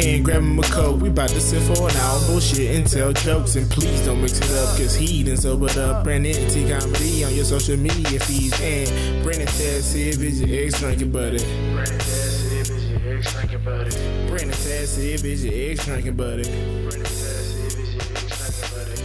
Grab me a beer and grab him a coke. We bout to sit for an hour, bullshit and tell jokes. And please don't mix it up, cause he done sobered up. Brennan T Comedy on your social media feeds. And Brennan Tassif is your ex drinking buddy. Brennan Tassif is your ex drinking buddy. Brennan Tassif is your ex drinking buddy. Brennan Tassif is your ex drinking buddy.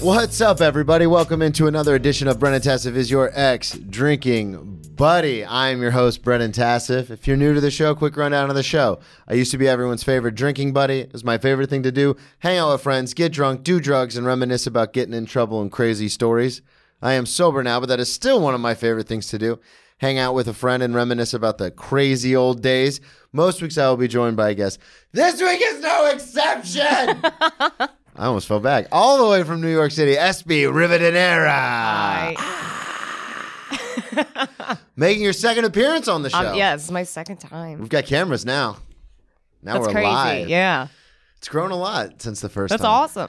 What's up, everybody? Welcome into another edition of Brennan Tassif is your ex drinking buddy. I'm your host, Brennan Tassif. If you're new to the show, quick rundown of the show. I used to be everyone's favorite drinking buddy. It was my favorite thing to do. Hang out with friends, get drunk, do drugs, and reminisce about getting in trouble and crazy stories. I am sober now, but that is still one of my favorite things to do. Hang out with a friend and reminisce about the crazy old days. Most weeks I will be joined by a guest. This week is no exception. I almost fell back. All the way from New York City, SB Rivadeneira. Making your second appearance on the show. Um, yeah, it's my second time. We've got cameras now. Now That's we're crazy. live. Yeah, It's grown a lot since the first that's time. awesome.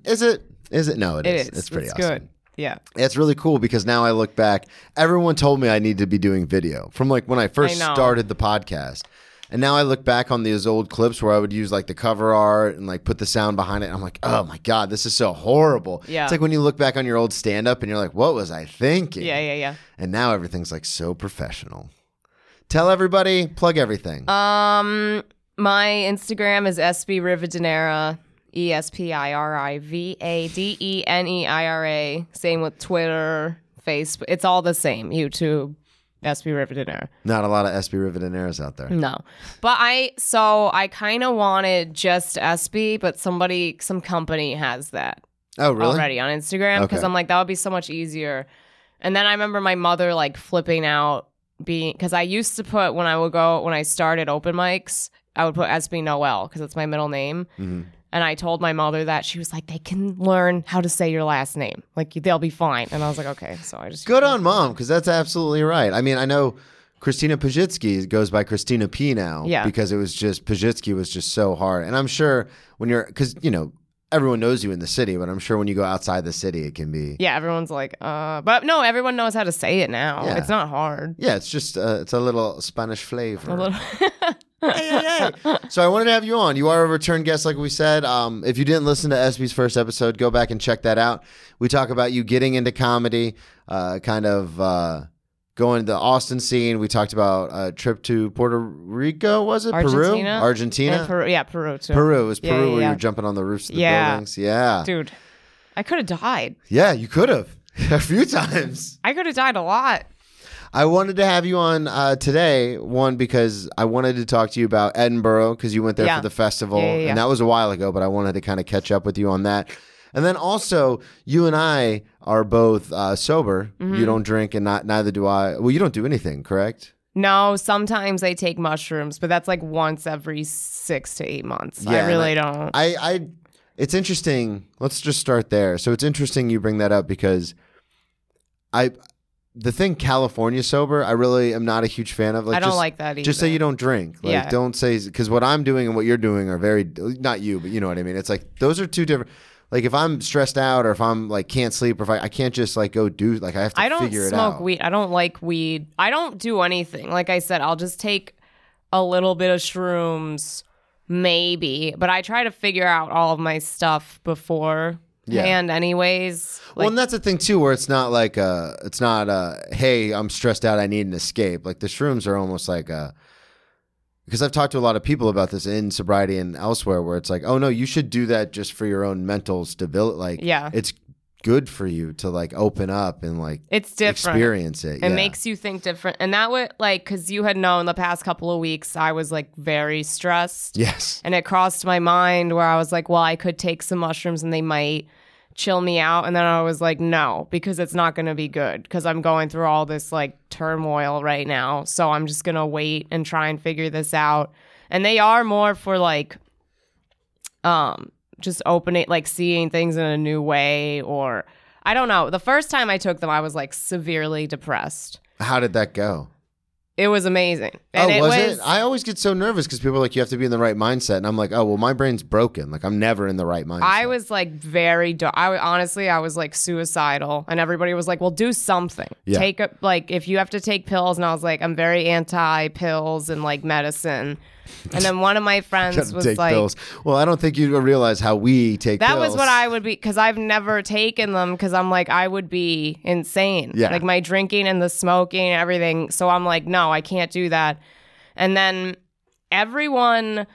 Is it? Is it? No, It is. is. It's pretty It's awesome. good. Yeah, It's really cool because now I look back. Everyone told me I need to be doing video from like when I first I started the podcast. And now I look back on these old clips where I would use like the cover art and like put the sound behind it. And I'm like, oh my God, this is so horrible. Yeah. It's like when you look back on your old stand up and you're like, what was I thinking? yeah, yeah, yeah. And now everything's like so professional. Tell everybody, plug everything. Um, my Instagram is SB Rivadeneira, E S P I R I V A D E N E I R A. Same with Twitter, Facebook. It's all the same. YouTube, SB Rivadeneira. Not a lot of SB Rivadeneiras out there. No, but I so I kind of wanted just SB, but somebody, some company has that. Oh, really? already on Instagram because Okay. I'm like that would be so much easier. And then I remember my mother like flipping out being because I used to put when I would go when I started open mics I would put SB Noel because it's my middle name. Mhm. And I told my mother that she was like, they can learn how to say your last name. Like they'll be fine. And I was like, okay. So I just Good on mom, because that's absolutely right. I mean, I know Christina Pazsitzky goes by Christina P now, Yeah. because it was just Pazsitzky was just so hard. And I'm sure when you're, because you know everyone knows you in the city, but I'm sure when you go outside the city, it can be. Yeah, everyone's like, uh, but no, everyone knows how to say it now. Yeah. It's not hard. Yeah, it's just uh, it's a little Spanish flavor. A little. Hey, hey, hey. So I wanted to have you on. You are a return guest, like we said. Um, if you didn't listen to SB's first episode, go back and check that out. We talk about you getting into comedy, uh, kind of uh, going to the Austin scene. We talked about a trip to Puerto Rico. Was it Peru? Argentina? Argentina. Peru, yeah, Peru too. Peru. It was Peru yeah, where you were jumping on the roofs of the Yeah. buildings. Yeah. Dude, I could have died. Yeah, you could have a few times. I could have died a lot. I wanted to have you on uh, today, one because I wanted to talk to you about Edinburgh because you went there Yeah. for the festival, Yeah, yeah, and that was a while ago. But I wanted to kind of catch up with you on that, and then also you and I are both uh, sober. Mm-hmm. You don't drink, and not neither do I. Well, you don't do anything, correct? No, sometimes I take mushrooms, but that's like once every six to eight months. I really don't. I, I, it's interesting. Let's just start there. So it's interesting you bring that up because I, the thing California sober, I really am not a huge fan of. Like I don't just- like that either. Just say you don't drink. Like, Yeah. don't say because what I'm doing and what you're doing are very not you, but you know what I mean. It's like those are two different. Like if I'm stressed out or if I'm like can't sleep or if I, I can't just like go do like I have to I don't smoke weed. I don't like weed. I don't do anything. Like I said, I'll just take a little bit of shrooms, maybe. But I try to figure out all of my stuff before Yeah. hand, anyways. well, and that's the thing too, where it's not like uh it's not uh hey, I'm stressed out, I need an escape. Like the shrooms are almost like uh because I've talked to a lot of people about this in sobriety and elsewhere, where it's like, oh no, you should do that just for your own mental stability. Like, Yeah. it's good for you to like open up and like it's different. experience it. It yeah. makes you think different. And that would like because you had known the past couple of weeks I was like very stressed. yes. And it crossed my mind where I was like, well, I could take some mushrooms and they might chill me out. And then I was like, no, because it's not going to be good because I'm going through all this like turmoil right now. So I'm just going to wait and try and figure this out. And they are more for like um just opening like seeing things in a new way or I don't know. The first time I took them I was like severely depressed. How did that go? It was amazing. oh, And was, it? I always get so nervous because people are like, you have to be in the right mindset. And I'm like, oh, well, my brain's broken. Like, I'm never in the right mindset. I was like very dark. I honestly, I was like suicidal, and everybody was like, "Well, do something. Yeah. Take a like if you have to take pills." And I was like, "I'm very anti pills and like medicine." And then one of my friends was take like, pills. Well, I don't think you realize how we take "That pills. was what I would be," because I've never taken them because I'm like I would be insane. Yeah. like my drinking and the smoking and everything. So I'm like, no, I can't do that. And then everyone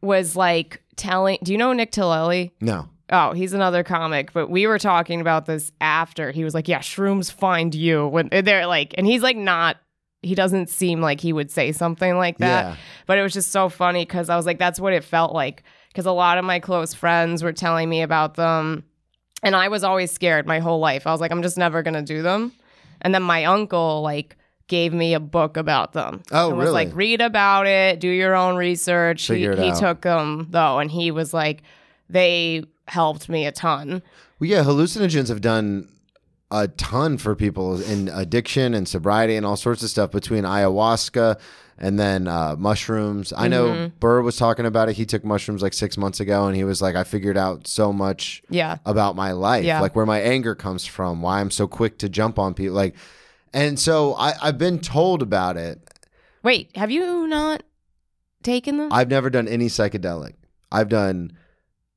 was like telling. Do you know Nick Tillelli? No. Oh, he's another comic, but we were talking about this after. He was like, "Yeah, shrooms find you when they're like," and he's like, not. He doesn't seem like he would say something like that. Yeah. But it was just so funny because I was like, that's what it felt like. Because a lot of my close friends were telling me about them, and I was always scared my whole life. I was like, I'm just never gonna do them. And then my uncle like gave me a book about them. Oh, and was really? like, read about it, do your own research. He, Figure he out. took them though, and he was like, they helped me a ton. Well, yeah, hallucinogens have done a ton for people in addiction and sobriety and all sorts of stuff between ayahuasca and then uh, mushrooms. I know Mm-hmm. Burr was talking about it. He took mushrooms like six months ago and he was like, I figured out so much Yeah. about my life, Yeah. like where my anger comes from, why I'm so quick to jump on people. Like, and so I, I've been told about it. Wait, have you not taken them? I've never done any psychedelic. I've done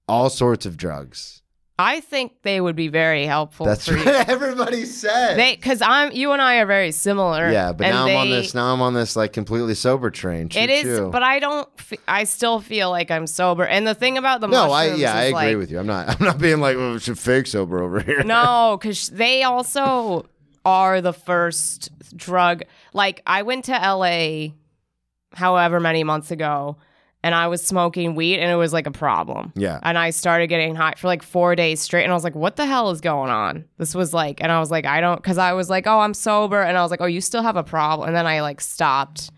all sorts of drugs. I think they would be very helpful That's for what everybody said. They, because I'm, you and I are very similar. yeah, but now I'm on this. Now I'm on this like completely sober train. Choo It is, choo. but I don't. f- I still feel like I'm sober. And the thing about the no, I yeah, I agree like, with you. I'm not. I'm not being like oh, it's fake sober over here. No, because they also are the first drug. Like I went to LA, however many months ago, and I was smoking weed, and it was like a problem. Yeah. And I started getting high for like four days straight, and I was like, "What the hell is going on?" This was like, and I was like, "I don't," because I was like, "Oh, I'm sober," and I was like, "Oh, you still have a problem," and then I like stopped,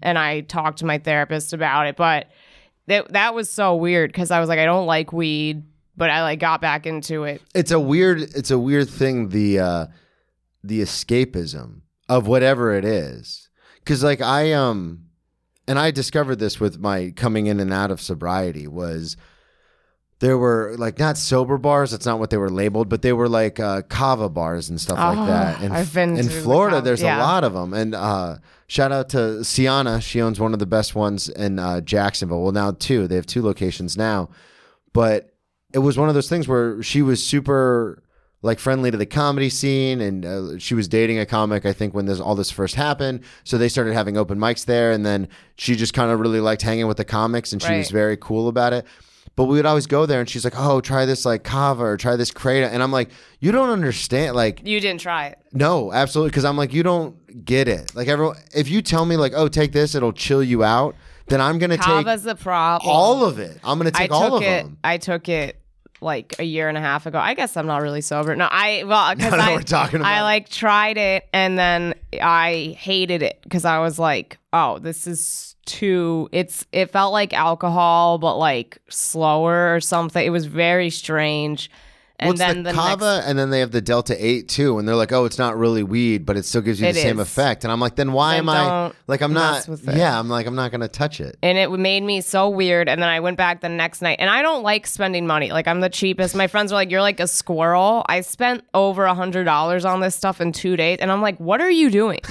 and I talked to my therapist about it, but that that was so weird because I was like, I don't like weed, but I like got back into it. It's a weird. It's a weird thing. The uh, the escapism of whatever it is. Because like I um, and I discovered this with my coming in and out of sobriety was. There were like not sober bars. That's not what they were labeled, but they were like uh, kava bars and stuff like Oh, that. And I've been in the Florida. kava- there's a lot of them. And uh, shout out to Sienna. She owns one of the best ones in uh, Jacksonville. Well, now two. They have two locations now. But it was one of those things where she was super like friendly to the comedy scene and uh, she was dating a comic i think when this all this first happened so they started having open mics there and then she just kind of really liked hanging with the comics and she was very cool about it but we would always go there and she's like oh try this like kava or try this kratom and i'm like you don't understand like You didn't try it. no absolutely because i'm like you don't get it like everyone if you tell me like oh take this it'll chill you out then i'm gonna take Kava's the problem. all of it i'm gonna take all of it. them I took it like a year and a half ago. I guess I'm not really sober. No, I well because No, no, I we're talking about I like tried it and then I hated it because I was like, oh, this is too. It's it felt like alcohol, but like slower or something. It was very strange. And What's then the, the, kava, next, and then they have the delta eight too, and they're like, "Oh, it's not really weed, but it still gives you It the same effect." And I'm like, "Then why Then am I like I'm not? mess with it. Yeah, I'm like I'm not gonna touch it." and it made me so weird. And then I went back the next night, and I don't like spending money. Like I'm the cheapest. My friends were like, "You're like a squirrel." I spent over a hundred dollars on this stuff in two days, and I'm like, "What are you doing?"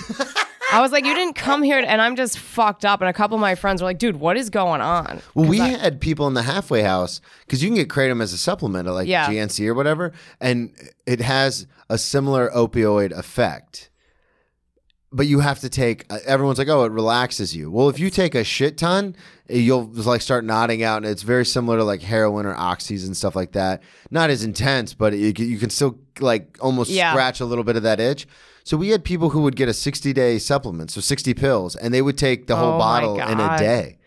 I was like, "You didn't come here," and I'm just fucked up. And a couple of my friends were like, "Dude, what is going on?" Well, we had people in the halfway house because you can get kratom as a supplement, like Yeah. GNC or whatever, and it has a similar opioid effect. But you have to take. Uh, everyone's like, "Oh, it relaxes you." Well, if you take a shit ton, you'll like start nodding out, and it's very similar to like heroin or oxys and stuff like that. Not as intense, but you can, you can still like almost Yeah. scratch a little bit of that itch. So we had people who would get a sixty day supplement, so sixty pills, and they would take the whole Oh bottle in a day.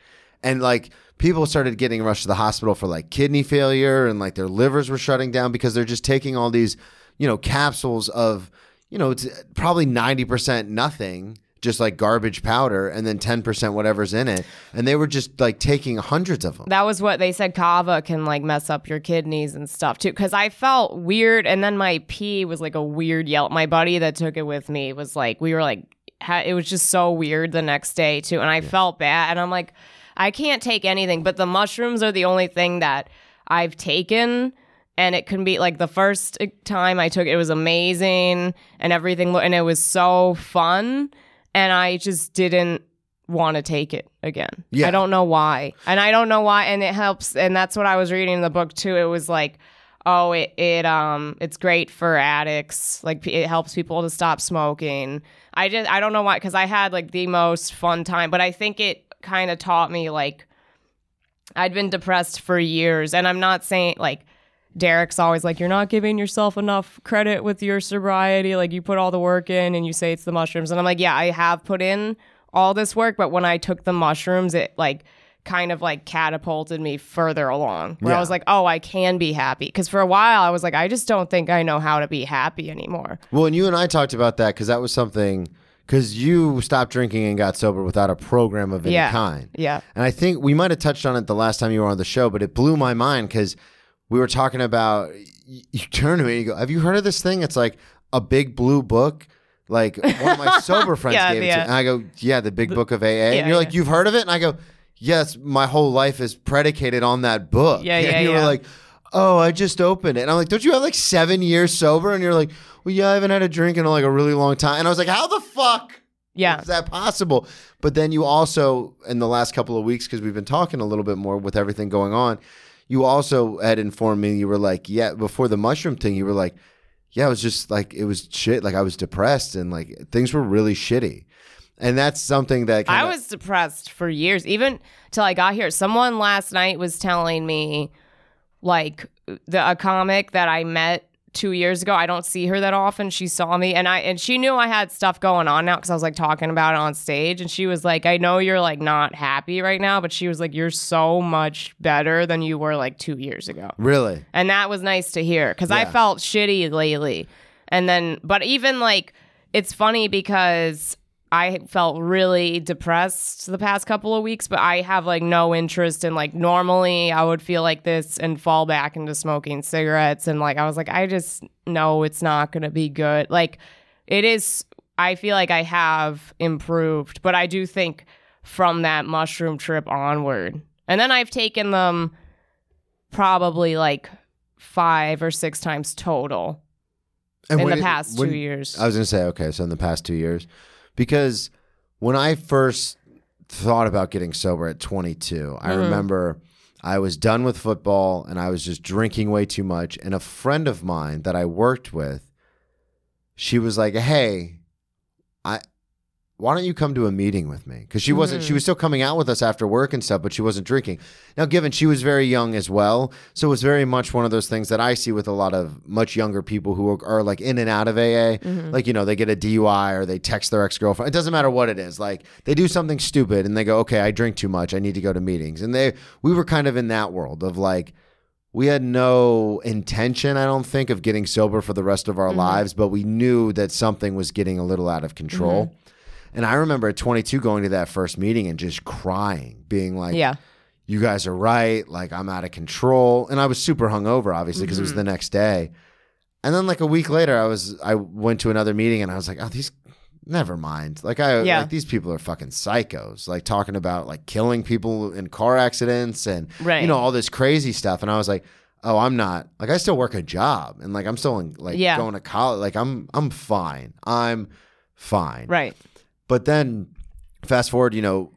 And like people started getting rushed to the hospital for like kidney failure and like their livers were shutting down because they're just taking all these you know capsules of you know it's probably 90% nothing just like garbage powder and then 10% whatever's in it. And they were just like taking hundreds of them. That was what they said. Kava can like mess up your kidneys and stuff too. Cause I felt weird. And then my pee was like a weird yelp. My buddy that took it with me was like, we were like, ha- it was just so weird the next day too. And I felt bad. And I'm like, I can't take anything. But the mushrooms are the only thing that I've taken. And it can be like the first time I took it, it was amazing and everything. And it was so fun. And I just didn't want to take it again. Yeah. I don't know why. And I don't know why and it helps and that's what I was reading in the book too. It was like oh it it um it's great for addicts. Like it helps people to stop smoking. I just I don't know why cuz I had like the most fun time, but I think it kind of taught me like I'd been depressed for years and I'm not saying like Derek's always like, you're not giving yourself enough credit with your sobriety. Like, you put all the work in and you say it's the mushrooms. And I'm like, yeah, I have put in all this work. But when I took the mushrooms, it like kind of like catapulted me further along where Yeah. I was like, oh, I can be happy. Cause for a while I was like, I just don't think I know how to be happy anymore. Well, and you and I talked about that because that was something because you stopped drinking and got sober without a program of any Yeah. kind. Yeah. And I think we might have touched on it the last time you were on the show, but it blew my mind because we were talking about. You, turn to me and you go, "Have you heard of this thing? It's like a big blue book." Like one of my sober friends Yeah, gave it to me. And I go, "Yeah, the big book of AA." and you're like, "You've heard of it?" And I go, "Yes, my whole life is predicated on that book." Yeah, and yeah, you were like, "Oh, I just opened it." And I'm like, "Don't you have like seven years sober?" And you're like, "Well, yeah, I haven't had a drink in like a really long time." And I was like, "How the fuck?" Yeah. Is that possible? But then you also, in the last couple of weeks, because we've been talking a little bit more with everything going on, you also had informed me. You were like, yeah, before the mushroom thing, you were like, yeah, it was just like it was shit. Like I was depressed and like things were really shitty. And that's something that I kinda, was depressed for years, even till I got here. Someone last night was telling me, like, the a comic that I met two years ago. I don't see her that often. She saw me, and I and she knew I had stuff going on now because I was like talking about it on stage. And she was like, "I know you're like not happy right now, but she was like, you're so much better than you were like two years ago." really. And that was nice to hear because I felt shitty lately. And then, but even like, it's funny because I felt really depressed the past couple of weeks, but I have like no interest in like, normally I would feel like this and fall back into smoking cigarettes. And like, I was like, I just know it's not going to be good. Like, it is, I feel like I have improved, but I do think from that mushroom trip onward. And then I've taken them probably like five or six times total And in the past when- two years. I was gonna say okay, so in the past two years, because when I first thought about getting sober at 22, I Mm-hmm. remember I was done with football and I was just drinking way too much. And a friend of mine that I worked with, she was like, "Hey, I." Why don't you come to a meeting with me? Because she wasn't, Mm-hmm. she hmm. was still coming out with us after work and stuff, but she wasn't drinking. Now, given she was very young as well, so it was very much one of those things that I see with a lot of much younger people who are, are like in and out of AA. Mm-hmm. Like, you know, they get a DUI or they text their ex girlfriend. It doesn't matter what it is. Like, they do something stupid and they go, okay, I drink too much. I need to go to meetings. And they, we were kind of in that world of like, we had no intention, I don't think, of getting sober for the rest of our mm-hmm. lives, but we knew that something was getting a little out of control. Mm-hmm. And I remember at 22 going to that first meeting and just crying, being like, yeah. you guys are right. Like, I'm out of control. And I was super hungover, obviously, because it was mm-hmm. the next day. And then, like, a week later, I was, I went to another meeting and I was like, oh, these, never mind. Like, I, Yeah. like, these people are fucking psychos, like, talking about, like, killing people in car accidents and, Right. you know, all this crazy stuff. And I was like, oh, I'm not, like, I still work a job and, like, I'm still in, like, Yeah. going to college. Like, I'm, I'm fine. I'm fine. Right. But then fast forward, you know,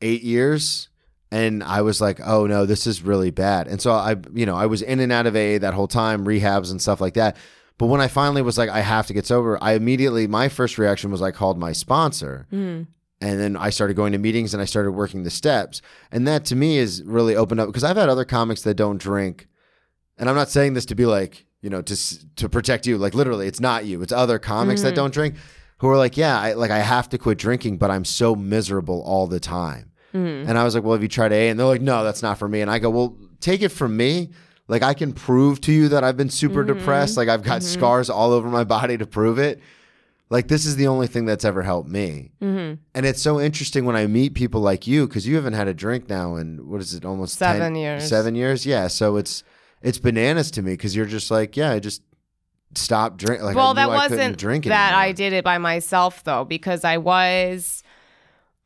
eight years, and I was like, oh no, this is really bad. And so I, you know, I was in and out of AA that whole time, rehabs and stuff like that. But when I finally was like, I have to get sober, I immediately, my first reaction was I called my sponsor. Mm. And then I started going to meetings and I started working the steps. And that to me is really opened up because I've had other comics that don't drink. And I'm not saying this to be like, you know, to to protect you. Like literally, it's not you. It's other comics that mm. don't drink who are like, yeah, I like I have to quit drinking, but I'm so miserable all the time. Mm-hmm. And I was like, well, have you tried AA? And they're like, no, that's not for me. And I go, well, take it from me. Like I can prove to you that I've been super mm-hmm. depressed. Like I've got mm-hmm. scars all over my body to prove it. Like this is the only thing that's ever helped me. Mm-hmm. And it's so interesting when I meet people like you because you haven't had a drink now in what is it almost 10 Seven years. Seven years, yeah. So it's it's bananas to me because you're just like, yeah, I just stopped drinking. Like, well, that I wasn't drink that anymore. I did it by myself though, because I was.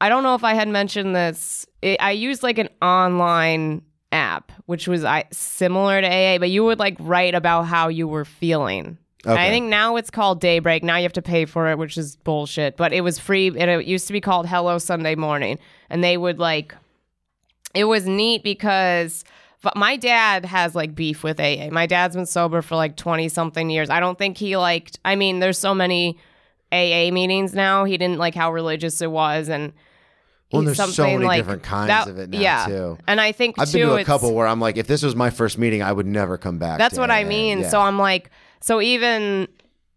I don't know if I had mentioned this. It, I used like an online app, which was I similar to AA, but you would like write about how you were feeling. Okay. I think now it's called Daybreak. Now you have to pay for it, which is bullshit. But it was free. It, it used to be called Hello Sunday Morning, and they would like. It was neat because f- my dad has like beef with AA. My dad's been sober for like twenty something years. I don't think he liked. I mean, there's so many AA meetings now. He didn't like how religious it was, and Well, there's so many like different kinds that- of it now yeah. too. And I think I've too, been to a couple where I'm like, if this was my first meeting, I would never come back. That's what I mean. Yeah. So I'm like, so even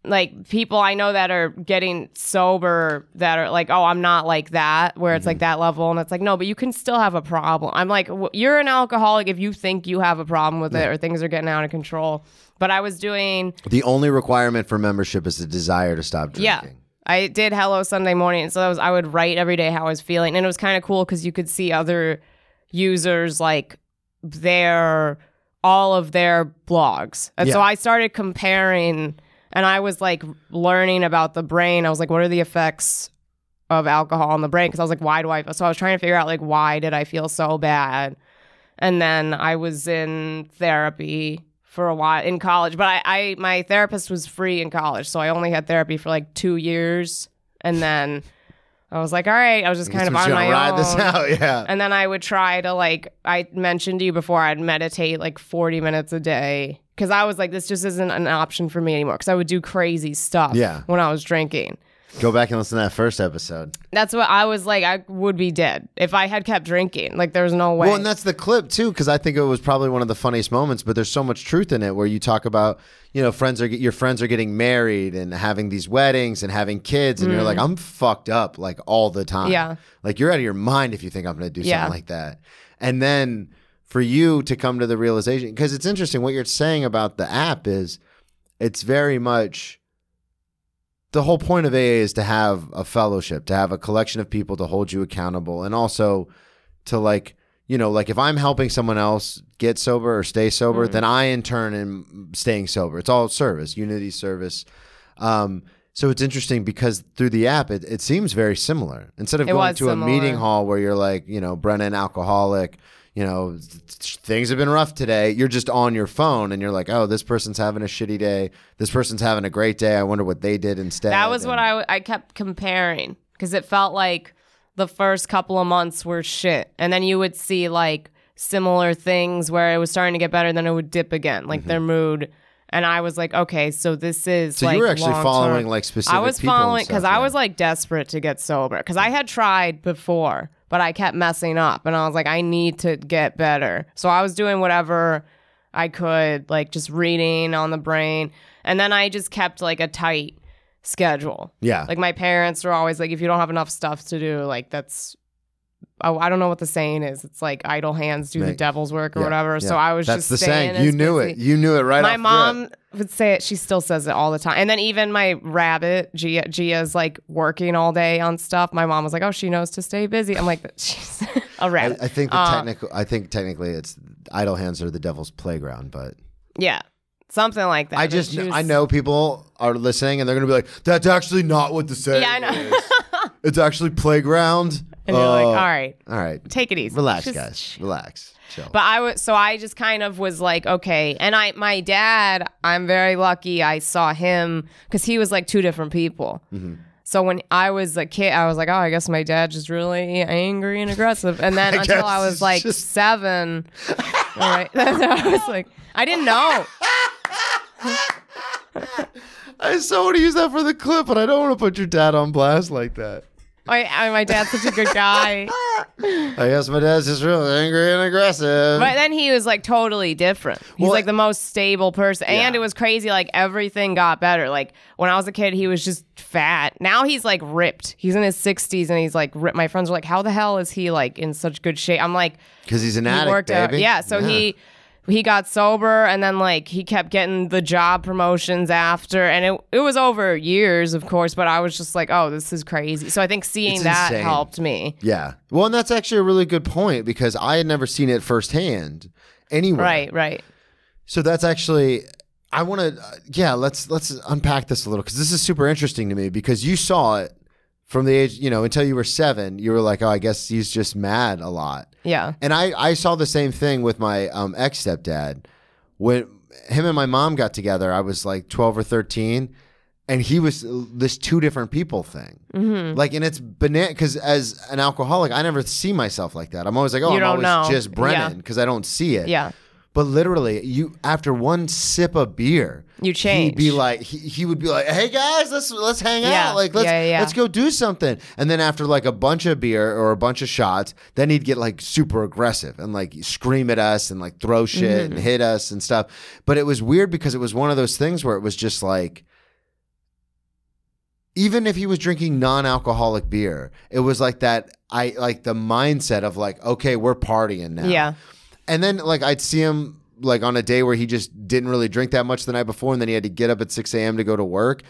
like people I know that are getting sober that are like, oh, I'm not like that, where it's like Mm-hmm. that level, and it's like, no, but you can still have a problem. I'm like, w- you're an alcoholic if you think you have a problem with it or things are getting out of control. But I was doing, the only requirement for membership is the desire to stop drinking. yeah. I did Hello Sunday morning, so that was I would write every day how I was feeling, and it was kind of cool because you could see other users like their all of their blogs, and so I started comparing, and I was like learning about the brain. I was like, what are the effects of alcohol on the brain? Because I was like, why do I? So I was trying to figure out like why did I feel so bad, and then I was in therapy for a while in college, but I, I my therapist was free in college, so I only had therapy for like two years, and then I was like, all right, I was just kind of on my ride own. this out. Yeah. And then I would try to like I mentioned to you before I'd meditate like 40 minutes a day cuz I was like this just isn't an option for me anymore cuz I would do crazy stuff Yeah. when I was drinking. Go back and listen to that first episode. That's what I was like I would be dead if I had kept drinking. Like there's no way. Well, and that's the clip too, because I think it was probably one of the funniest moments. But there's so much truth in it, where you talk about, you know, friends are your friends are getting married and having these weddings and having kids, and you're like, I'm fucked up like all the time. Mm. Yeah. like you're out of your mind if you think I'm going to do Yeah. something like that. And then for you to come to the realization, because it's interesting what you're saying about the app is, it's very much the whole point of AA is to have a fellowship, to have a collection of people to hold you accountable, and also to like, you know, like if I'm helping someone else get sober or stay sober, Mm-hmm. then I in turn am staying sober. It's all service, unity service. Um, so it's interesting because through the app, it, it seems very similar. Instead of It going to a meeting hall where you're like, you know, Brennan alcoholic, you know, things have been rough today. You're just on your phone and you're like, oh, this person's having a shitty day. This person's having a great day. I wonder what they did instead. that was what And- I w- I kept comparing cuz it felt like the first couple of months were shit. And then you would see like similar things where it was starting to get better then it would dip again, like their mood and I was like, okay, so this is Mm-hmm. So like you were actually following like specific. I was following because I was like desperate to get sober because I had tried before, but I kept messing up, and I was like, I need to get better. So I was doing whatever I could, like just reading on the brain, and then I just kept like a tight schedule. yeah. Like my parents were always like, if you don't have enough stuff to do, like that's. Oh, I don't know what the saying is. It's like idle hands do the devil's work or Yeah, whatever. So. I was That's just the saying. You knew busy it. You knew it right off. my mom would say it. She still says it all the time. And then even my rabbit, Gia, Gia's like working all day on stuff. My mom was like, "Oh, she knows to stay busy." I'm like, "She's a I, rabbit." I think the Uh, technical. I think technically it's idle hands are the devil's playground, but yeah, something like that. I just was- I know people are listening and they're gonna be like, "That's actually not what the saying Yeah, I know. It's actually playground." And you're like, Uh, "All right, all right, take it easy, relax, Just guys, relax, chill. But I was so I just kind of was like, okay. And I my dad, I'm very lucky I saw him because he was like two different people. Mm-hmm. So when I was a kid, I was like, oh, I guess my dad just really angry and aggressive. And then I until I was like just- seven, all right, I was like, I didn't know. I so want to use that for the clip, but I don't want to put your dad on blast like that. I, I, my dad's such a good guy. I guess my dad's just real angry and aggressive. But then he was like totally different. He's Well, like the most stable person. And it was crazy. Like everything got better. Like when I was a kid, he was just fat. Now he's like ripped. He's in his 60s and he's like ripped. My friends were like, how the hell is he like in such good shape? I'm like, Because he's an addict, worked out. baby. Yeah. So he, he got sober and then like he kept getting the job promotions after and it it was over years of course but I was just like oh this is crazy so I think seeing It's that insane. helped me Yeah. Well, and that's actually a really good point because I had never seen it firsthand anywhere. right right So that's actually I want to uh, yeah, let's let's unpack this a little cuz this is super interesting to me because you saw it from the age, you know, until you were 7, you were like, "Oh, I guess he's just mad a lot." Yeah And I I saw the same thing with my um, ex stepdad when him and my mom got together. I was like 12 or 13 and he was this two different people thing. Mm-hmm. Like, and it's banana because as an alcoholic, I never see myself like that. I'm always like, oh, You I'm don't always know. just Brennan Yeah. because I don't see it. yeah But literally, you after one sip of beer, You change. He'd be like, he, he would be like, "Hey guys, let's let's hang Yeah. out. Like let's Yeah, yeah, let's go do something." And then after like a bunch of beer or a bunch of shots, then he'd get like super aggressive and like scream at us and like throw shit Mm-hmm. and hit us and stuff. But it was weird because it was one of those things where it was just like even if he was drinking non-alcoholic beer, it was like that I like the mindset of like, okay, we're partying now. yeah And then like I'd see him like on a day where he just didn't really drink that much the night before, and then he had to get up at six a.m. to go to work,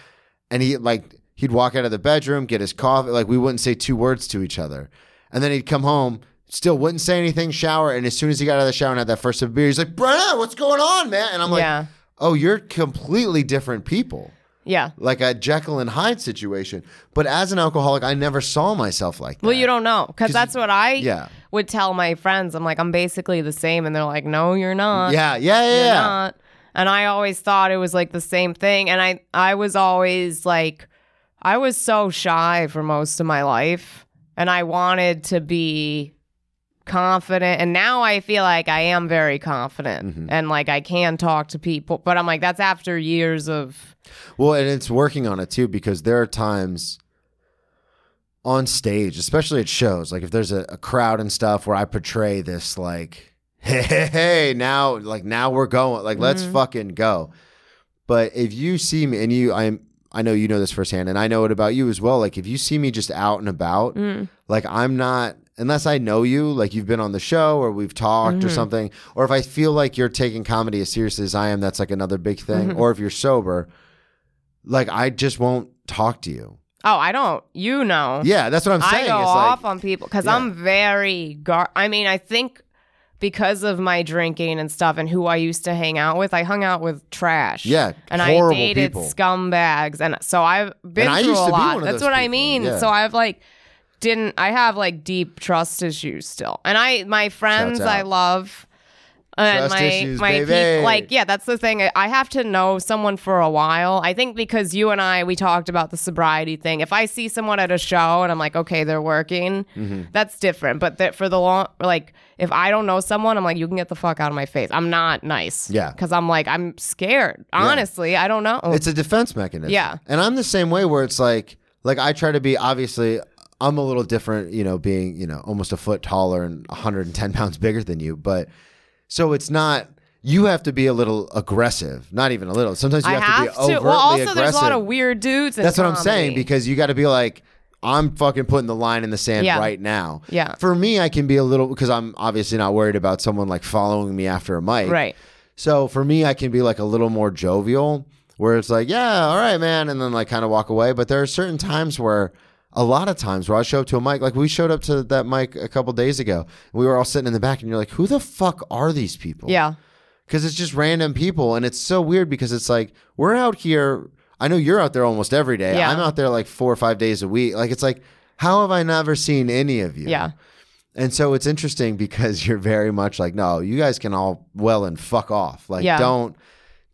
and he like he'd walk out of the bedroom, get his coffee, like we wouldn't say two words to each other, and then he'd come home. Still wouldn't say anything, shower, and as soon as he got out of the shower and had that first sip of beer, he's like, Brenna, what's going on, man? And I'm like, Yeah. oh, you're completely different people yeah like a Jekyll and Hyde situation. But as an alcoholic, I never saw myself like that. Well, you don't know because that's what I yeah. would tell my friends. I'm like, I'm basically the same, and they're like, No, you're not. Yeah, yeah, yeah, You're yeah. not. And I always thought it was like the same thing, and I I was always like, I was so shy for most of my life, and I wanted to be confident and now I feel like I am very confident Mm-hmm. and like I can talk to people but I'm like that's after years of Well, and it's working on it too because there are times on stage, especially at shows, like if there's a, a crowd and stuff where I portray this like, hey, hey, hey, now like now we're going, like let's fucking go. But if you see me and you, I'm, I know you know this firsthand, and I know it about you as well. Like if you see me just out and about, like I'm not. Unless I know you, like you've been on the show or we've talked or mm-hmm. something, or if I feel like you're taking comedy as seriously as I am, that's like another big thing. Mm-hmm. Or if you're sober, like I just won't talk to you. oh I don't you know Yeah, that's what I'm saying. I go It's off like, on people because Yeah. I'm very gar. I mean, I think because of my drinking and stuff and who I used to hang out with, I hung out with trash. Yeah, and horrible I dated people. scumbags, and so I've been And I through used a to be lot. one of That's what I mean. yeah. So I've like didn't I have like deep trust issues still, and I my friends. I love. And Trust my issues, my baby. peop- like yeah, that's the thing. I have to know someone for a while. I think because you and I we talked about the sobriety thing. If I see someone at a show and I'm like, okay, they're working, Mm-hmm. that's different. But that for the long, like if I don't know someone, I'm like, you can get the fuck out of my face. I'm not nice. Yeah. because I'm like I'm scared. Honestly, I don't know. it's a defense mechanism. Yeah. And I'm the same way where it's like like I try to be obviously I'm a little different, you know, being, you know, almost a foot taller and 110 pounds bigger than you, but so it's not you have to be a little aggressive. Not even a little. Sometimes you I have, have to be overtly to. Well, also aggressive. there's a lot of weird dudes. That's what I'm saying because you got to be like, I'm fucking putting the line in the sand Yeah. right now. Yeah. For me, I can be a little because I'm obviously not worried about someone like following me after a mic. right. So for me, I can be like a little more jovial, where it's like, yeah, all right, man, and then like kind of walk away. But there are certain times where, a lot of times where I show up to a mic, like we showed up to that mic a couple days ago, and we were all sitting in the back, and you're like, who the fuck are these people? Yeah. because it's just random people, and it's so weird because it's like we're out here. I know you're out there almost every day. Yeah. I'm out there like four or five days a week. Like it's like, how have I never seen any of you? Yeah. And so it's interesting because you're very much like, no, you guys can all well and fuck off. Like, Yeah. don't,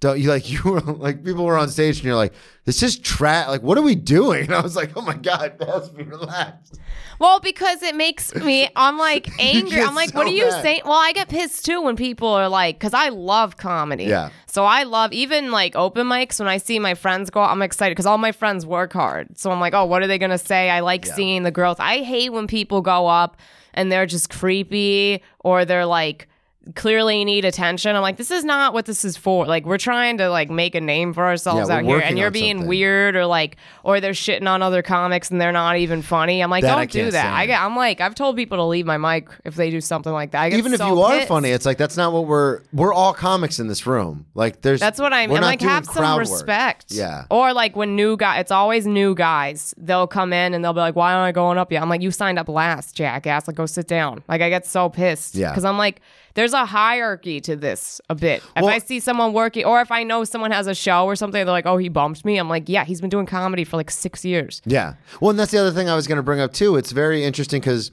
don't you like you were like people were on stage and you're like, this is trash. Like, what are we doing? And I was like, oh my god, be relaxed. Well, because it makes me, I'm like angry. I'm like, so what are you mad. saying? Well, I get pissed too when people are like, because I love comedy. Yeah. So I love even like open mics when I see my friends go. I'm excited because all my friends work hard. So I'm like, oh, what are they gonna say? I like seeing the growth. I hate when people go up and they're just creepy or they're like clearly need attention. I'm like, this is not what this is for. Like, we're trying to like make a name for ourselves Yeah, out here, and you're being something. weird or like, or they're shitting on other comics and they're not even funny. I'm like, That don't do that. I get, I'm like, I've told people to leave my mic if they do something like that. I get Even if so you are funny, it's like that's not what we're. We're all comics in this room. Like there's. That's what we're I'm not like, have some crowd work. respect. Yeah. Or like when new guy, it's always new guys. They'll come in and they'll be like, "Why aren't I going up yet?" I'm like, "You signed up last, jackass. Like, go sit down." Like, I get so pissed. Yeah. Because I'm like, there's a hierarchy to this a bit. If Well- I see someone working, or if I know someone has a show or something, they're like, "Oh, he bumped me." I'm like, "Yeah, he's been doing comedy for like six years." Yeah. Well, and that's the other thing I was going to bring up too. It's very interesting because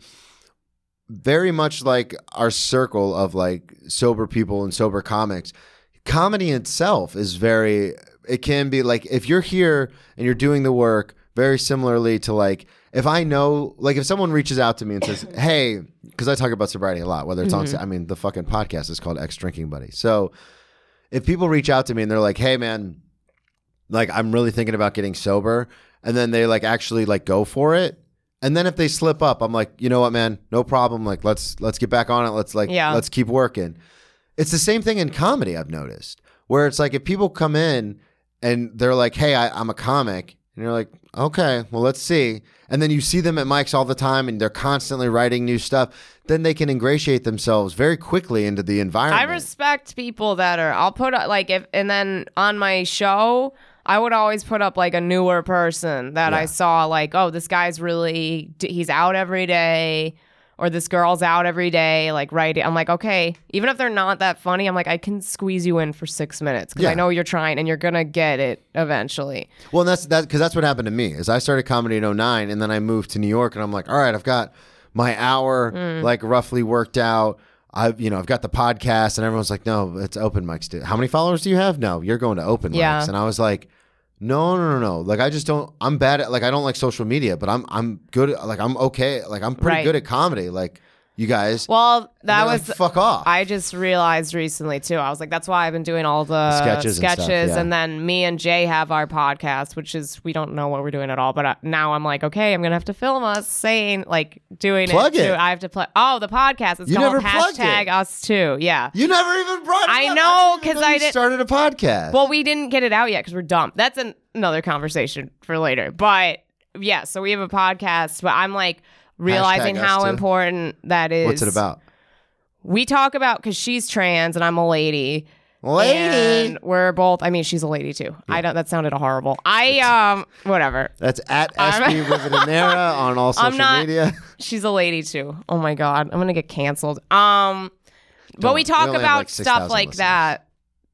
very much like our circle of like sober people and sober comics, comedy itself is very, it can be like if you're here and you're doing the work very similarly to like, if I know, like if someone reaches out to me and says, hey, because I talk about sobriety a lot, whether it's on, mm-hmm. I mean, the fucking podcast is called Ex Drinking Buddy. So if people reach out to me and they're like, hey, man, like I'm really thinking about getting sober and then they like actually like go for it and then if they slip up I'm like you know what man? No problem. Like let's let's get back on it. Let's like Yeah. let's keep working. It's the same thing in comedy I've noticed where it's like if people come in and they're like hey I, I'm a comic and you're like okay well let's see and then you see them at mics all the time and they're constantly writing new stuff then they can ingratiate themselves very quickly into the environment. I respect people that are. I'll put up like if and then on my show, I would always put up like a newer person that Yeah. I saw like, oh, this guy's really he's out every day, or this girl's out every day, like writing. I'm like, okay, even if they're not that funny, I'm like, I can squeeze you in for six minutes because Yeah. I know you're trying and you're gonna get it eventually. Well, and that's that because that's what happened to me. Is I started comedy in 09 and then I moved to New York and I'm like, all right, I've got my hour Mm. like roughly worked out. I've you know I've got the podcast and everyone's like, no, it's open mics. How many followers do you have? No, you're going to open Yeah. mics. And I was like, no, no, no, no. Like I just don't. I'm bad at like I don't like social media, but I'm I'm good. At, like I'm okay. Like I'm pretty Right. good at comedy. Like you guys. Well, that was like, fuck off. I just realized recently too. I was like, that's why I've been doing all the Sketches and sketches, stuff, yeah. and then me and Jay have our podcast, which is we don't know what we're doing at all. But uh, now I'm like, okay, I'm gonna have to film us saying like doing Plug it. it. Too. I have to play. Oh, the podcast. It's You called hashtag us too. Yeah. you never even brought. It I up. know, know I you did- started a podcast. Well, we didn't get it out yet because we're dumb. That's an, another conversation for later. But yeah, so we have a podcast, but I'm like realizing how important that is. what's it about? We talk about because she's trans and I'm a lady. Lady. And we're both. I mean, she's a lady too. I don't. That sounded horrible. I um, whatever. That's at SB Rivadeneira on all social not- media. She's a lady too. Oh my god, I'm gonna get canceled. Um, but Don't- we we talk have, about like, stuff like listeners. that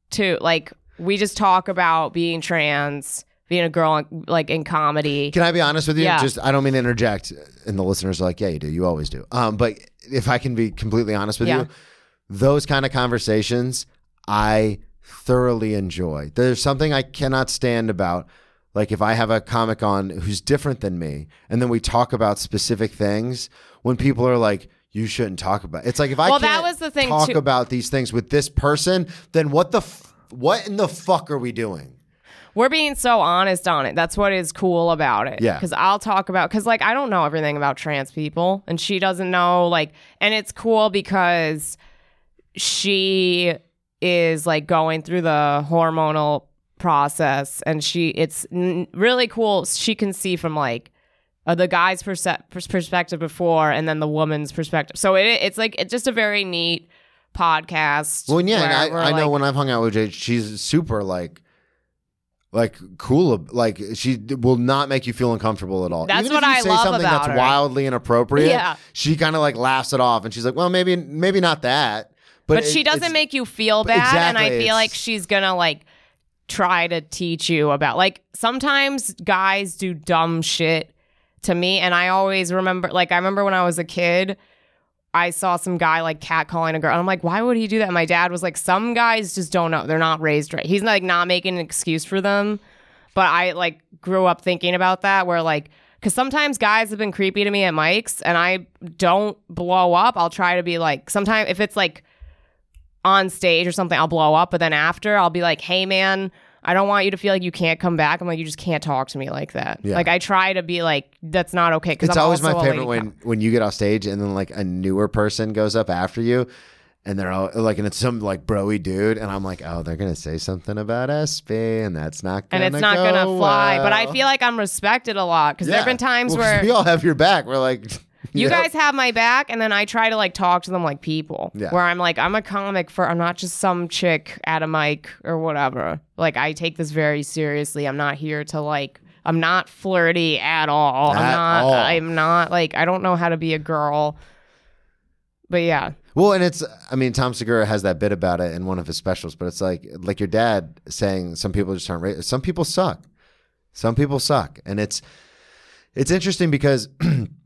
too. Like we just talk about being trans, being a girl, like in comedy. Can I be honest with you? Yeah. Just I don't mean to interject, and the listeners are like, "Yeah, you do. You always do." Um, but if I can be completely honest with Yeah. you, those kind of conversations I thoroughly enjoy. There's something I cannot stand about. Like if I have a comic on who's different than me, and then we talk about specific things, when people are like, "You shouldn't talk about," it. it's like if I Well, can't that was the thing, talk too. about these things with this person, then what the f- what in the fuck are we doing? We're being so honest on it. That's what is cool about it. Yeah. Because I'll talk about, because like I don't know everything about trans people and she doesn't know, like, and it's cool because she is like going through the hormonal process and she, it's n- really cool. She can see from like, uh, the guy's perce- pers- perspective before and then the woman's perspective. So it, it's like it's just a very neat podcast. Well, yeah, and where I, we're, know when I've hung out with Jay, she's super like, like cool. Like she will not make you feel uncomfortable at all. That's Even what if you I say love something about that's her. wildly inappropriate. Yeah. she kind of like laughs it off, and she's like, "Well, maybe, maybe not that." But, but, she doesn't make you feel bad and i feel like she's gonna like try to teach you about like sometimes guys do dumb shit to me and i always remember like i remember when i was a kid i saw some guy like catcalling a girl and i'm like why would he do that? And my dad was like some guys just don't know. They're not raised right. He's like not making an excuse for them but i like grew up thinking about that where like because sometimes guys have been creepy to me at mics and i don't blow up. I'll try to be like sometimes if it's like on stage or something, I'll blow up. But then after, I'll be like, hey, man, I don't want you to feel like you can't come back. I'm like, you just can't talk to me like that. Yeah. Like, I try to be like, that's not okay. Because It's I'm always my favorite when when you get off stage and then like a newer person goes up after you. and they're all like, and it's some like broy dude, and I'm like, oh, they're gonna say something about SB, and that's not and gonna it's not go gonna fly. But I feel like I'm respected a lot because there have been times Well, 'cause where we all have your back. We're like, you know? guys have my back, and then I try to like talk to them like people. Yeah. Where I'm like, I'm a comic for, I'm not just some chick at a mic or whatever. Like I take this very seriously. I'm not here to like. I'm not flirty at all. At I'm not. all. I'm not like. I don't know how to be a girl. But yeah, Well, and it's I mean Tom Segura has that bit about it in one of his specials, but it's like like your dad saying some people just aren't ra- some people suck. Some people suck. And it's it's interesting because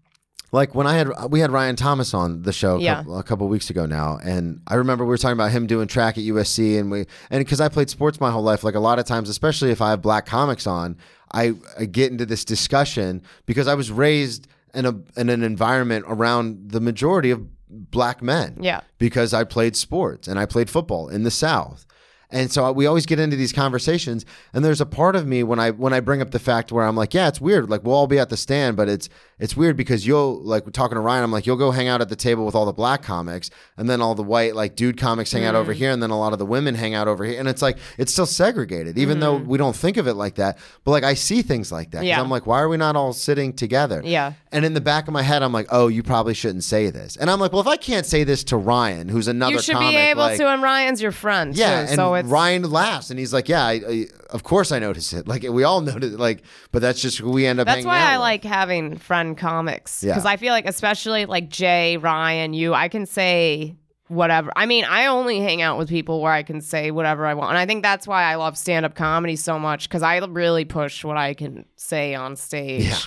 like when I had we had Ryan Thomas on the show a, Yeah. couple, a couple weeks ago now and I remember we were talking about him doing track at USC and we and cuz I played sports my whole life like a lot of times especially if I have black comics on I, I get into this discussion because I was raised in a in an environment around the majority of black men yeah. because I played sports and I played football in the South. And so we always get into these conversations, and there's a part of me when I when I bring up the fact where I'm like, yeah, it's weird. Like we'll all be at the stand, but it's it's weird because you'll like talking to Ryan. I'm like, you'll go hang out at the table with all the black comics, and then all the white like dude comics hang out over mm. here, and then a lot of the women hang out over here, and it's like it's still segregated, even though mm-hmm. we don't think of it like that. But like I see things like that. Yeah. I'm like, why are we not all sitting together? Yeah. And in the back of my head, I'm like, oh, you probably shouldn't say this. And I'm like, well, if I can't say this to Ryan, who's another You should comic, be able like- to, and Ryan's your friend. yeah, too, so it's Ryan laughs and he's like, "Yeah, I, I, of course I notice it. Like we all notice it. Like, but that's just who we end up. That's why I with. like having friend comics Yeah. because I feel like, especially like Jay, Ryan, you, I can say whatever. I mean, I only hang out with people where I can say whatever I want, and I think that's why I love stand up comedy so much because I really push what I can say on stage. Yeah.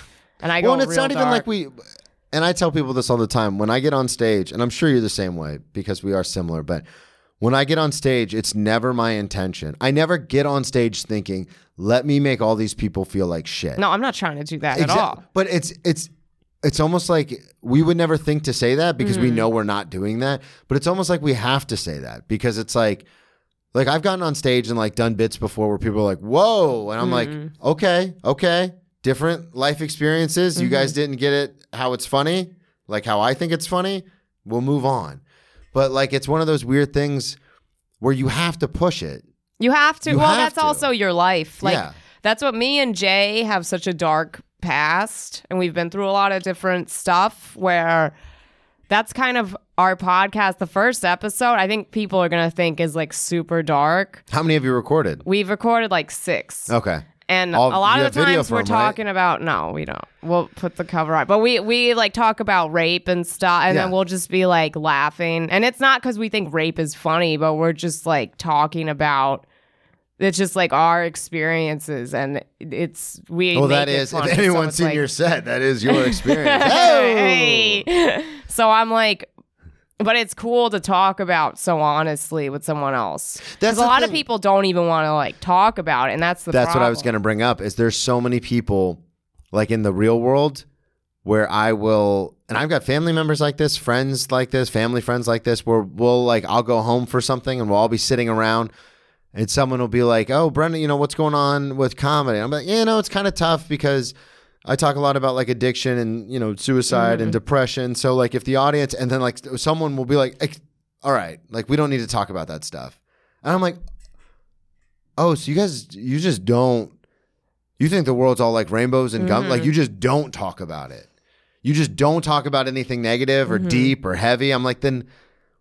And I go. Well, and it's not even like we. And I tell people this all the time when I get on stage, and I'm sure you're the same way because we are similar. But when I get on stage, it's never my intention. I never get on stage thinking, "Let me make all these people feel like shit." No, I'm not trying to do that at all. But it's it's it's almost like we would never think to say that because Mm-hmm. we know we're not doing that. But it's almost like we have to say that because it's like like I've gotten on stage and like done bits before where people are like, "Whoa," and I'm like, Mm-hmm. "Okay, okay, different life experiences. You Mm-hmm. guys didn't get it how it's funny, like how I think it's funny. We'll move on." But like it's one of those weird things where you have to push it. You have to. You well, have that's to. also your life. Like Yeah. that's what me and Jay have such a dark past, and we've been through a lot of different stuff. Where that's kind of our podcast. The first episode, I think people are gonna think is like super dark. How many have you recorded? We've recorded like six. Okay. And All- a lot of the times we're right? talking about no, we don't. We'll put the cover on, but we we like talk about rape and stuff, and Yeah. then we'll just be like laughing, and it's not because we think rape is funny, but we're just like talking about. It's just like our experiences, and it's we. Well, that is. funny, if anyone's it's seen like- your set, that is your experience. Hey. So I'm like, but it's cool to talk about so honestly with someone else. That's a lot of people don't even want to like talk about it, and that's the That's what I was going to bring up. Is there's so many people, like in the real world, where I will, and I've got family members like this, friends like this, family friends like this, where we'll like I'll go home for something and we'll all be sitting around. And someone will be like, "Oh, Brennan, you know what's going on with comedy?" I'm like, "Yeah, no, it's kind of tough because I talk a lot about like addiction and you know suicide Mm-hmm. and depression. So like if the audience and then like someone will be like, "All right, like we don't need to talk about that stuff," and I'm like, "Oh, so you guys, you just don't, you think the world's all like rainbows and gum? Like you just don't talk about it. You just don't talk about anything negative or deep or heavy." I'm like, then.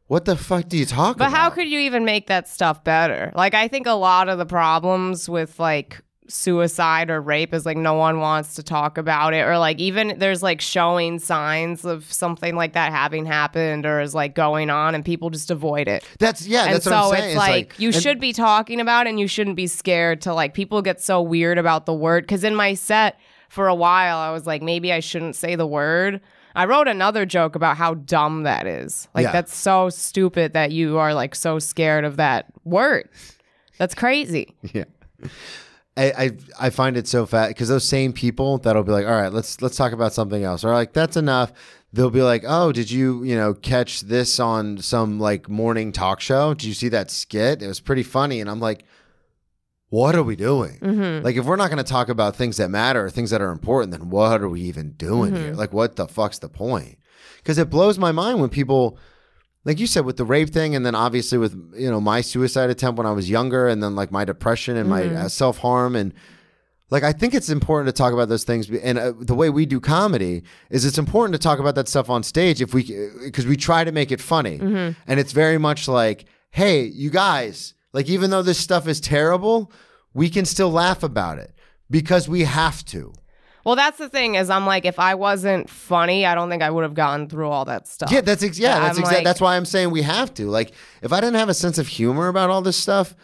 What the fuck do you talk But about? But how could you even make that stuff better? Like, I think a lot of the problems with like suicide or rape is like no one wants to talk about it, or like even there's like showing signs of something like that having happened or is like going on, and people just avoid it. That's yeah. and That's so what I'm saying. it's like, you and- should be talking about it and you shouldn't be scared to like people get so weird about the word because in my set for a while i was like maybe i shouldn't say the word i wrote another joke about how dumb that is like Yeah. that's so stupid that you are like so scared of that word that's crazy Yeah. I, I I find it so fat because those same people that'll be like, all right, let's let's talk about something else, or like that's enough. They'll be like, oh, did you you know catch this on some like morning talk show? Did you see that skit? It was pretty funny, and I'm like, what are we doing? Mm-hmm. Like, if we're not going to talk about things that matter or things that are important, then what are we even doing Mm-hmm. here? Like, what the fuck's the point? Because it blows my mind when people like you said with the rape thing and then obviously with you know my suicide attempt when i was younger and then like my depression and my uh, self-harm and like i think it's important to talk about those things and uh, the way we do comedy is it's important to talk about that stuff on stage if we because we try to make it funny. And it's very much like hey you guys like even though this stuff is terrible we can still laugh about it because we have to Well, that's the thing is I'm like, if I wasn't funny, I don't think I would have gotten through all that stuff. Yeah, that's ex- yeah, Yeah, that's exactly like- that's why I'm saying we have to. Like, if I didn't have a sense of humor about all this stuff,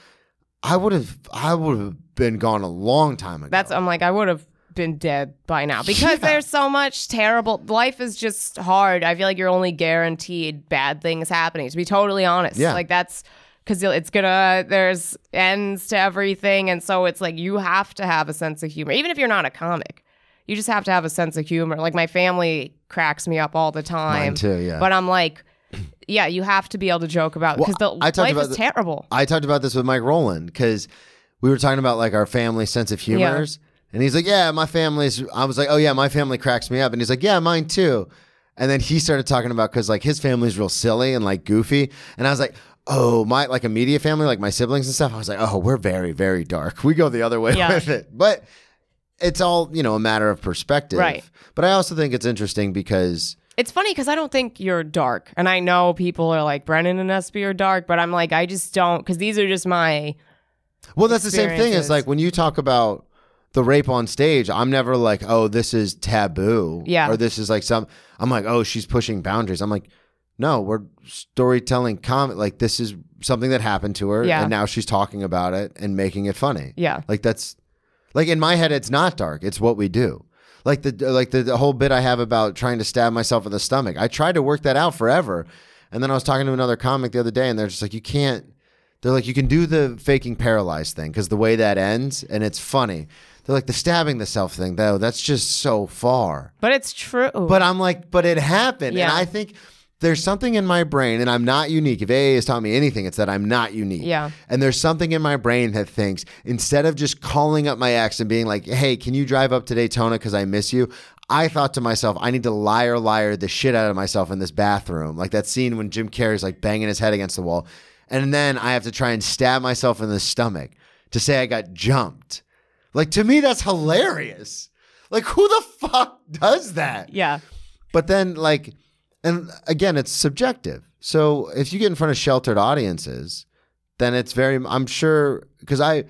I would have I would have been gone a long time ago. That's I'm like, I would have been dead by now because Yeah. there's so much terrible. Life is just hard. I feel like you're only guaranteed bad things happening. To be totally honest, Yeah. like that's because it's gonna. There's ends to everything, and so it's like you have to have a sense of humor, even if you're not a comic. You just have to have a sense of humor. Like my family cracks me up all the time. Mine too, yeah. But I'm like, yeah, you have to be able to joke about Well, because the I life about is the- terrible. I talked about this with Mike Rowland because we were talking about like our family sense of humors, and he's like, "Yeah, my family's." I was like, "Oh yeah, my family cracks me up," and he's like, "Yeah, mine too." And then he started talking about because like his family's real silly and like goofy, and I was like. Oh, my like immediate family, like my siblings and stuff. I was like, oh, we're very, very dark. We go the other way Yeah. with it. But it's all, you know, a matter of perspective. Right. But I also think it's interesting because It's funny because I don't think you're dark, and I know people are like Brennan and SB are dark, but I'm like I just don't because these are just my Well, that's the same thing. as like when you talk about the rape on stage, I'm never like, oh, this is taboo. Yeah. Or this is like some, I'm like, oh, she's pushing boundaries. I'm like, no, we're storytelling comment. Like this is something that happened to her. Yeah. And now she's talking about it and making it funny. yeah Like that's, like in my head, it's not dark. It's what we do. Like the like the, the whole bit I have about trying to stab myself in the stomach. I tried to work that out forever, and then I was talking to another comic the other day, and they're just like, you can't. They're like, you can do the faking paralyzed thing because the way that ends, and it's funny. They're like the stabbing the self thing though. That's just so far. but it's true. But I'm like, but it happened. Yeah. And I think there's something in my brain, and I'm not unique. If AA has taught me anything, it's that I'm not unique. Yeah. And there's something in my brain that thinks instead of just calling up my ex and being like, hey, can you drive up to Daytona because I miss you? I thought to myself, I need to liar, liar the shit out of myself in this bathroom. Like that scene when Jim Carrey's like banging his head against the wall. And then I have to try and stab myself in the stomach to say I got jumped. Like to me, that's hilarious. Like who the fuck does that? yeah, But then, like, and again, it's subjective. So if you get in front of sheltered audiences, then it's very. I'm sure because I,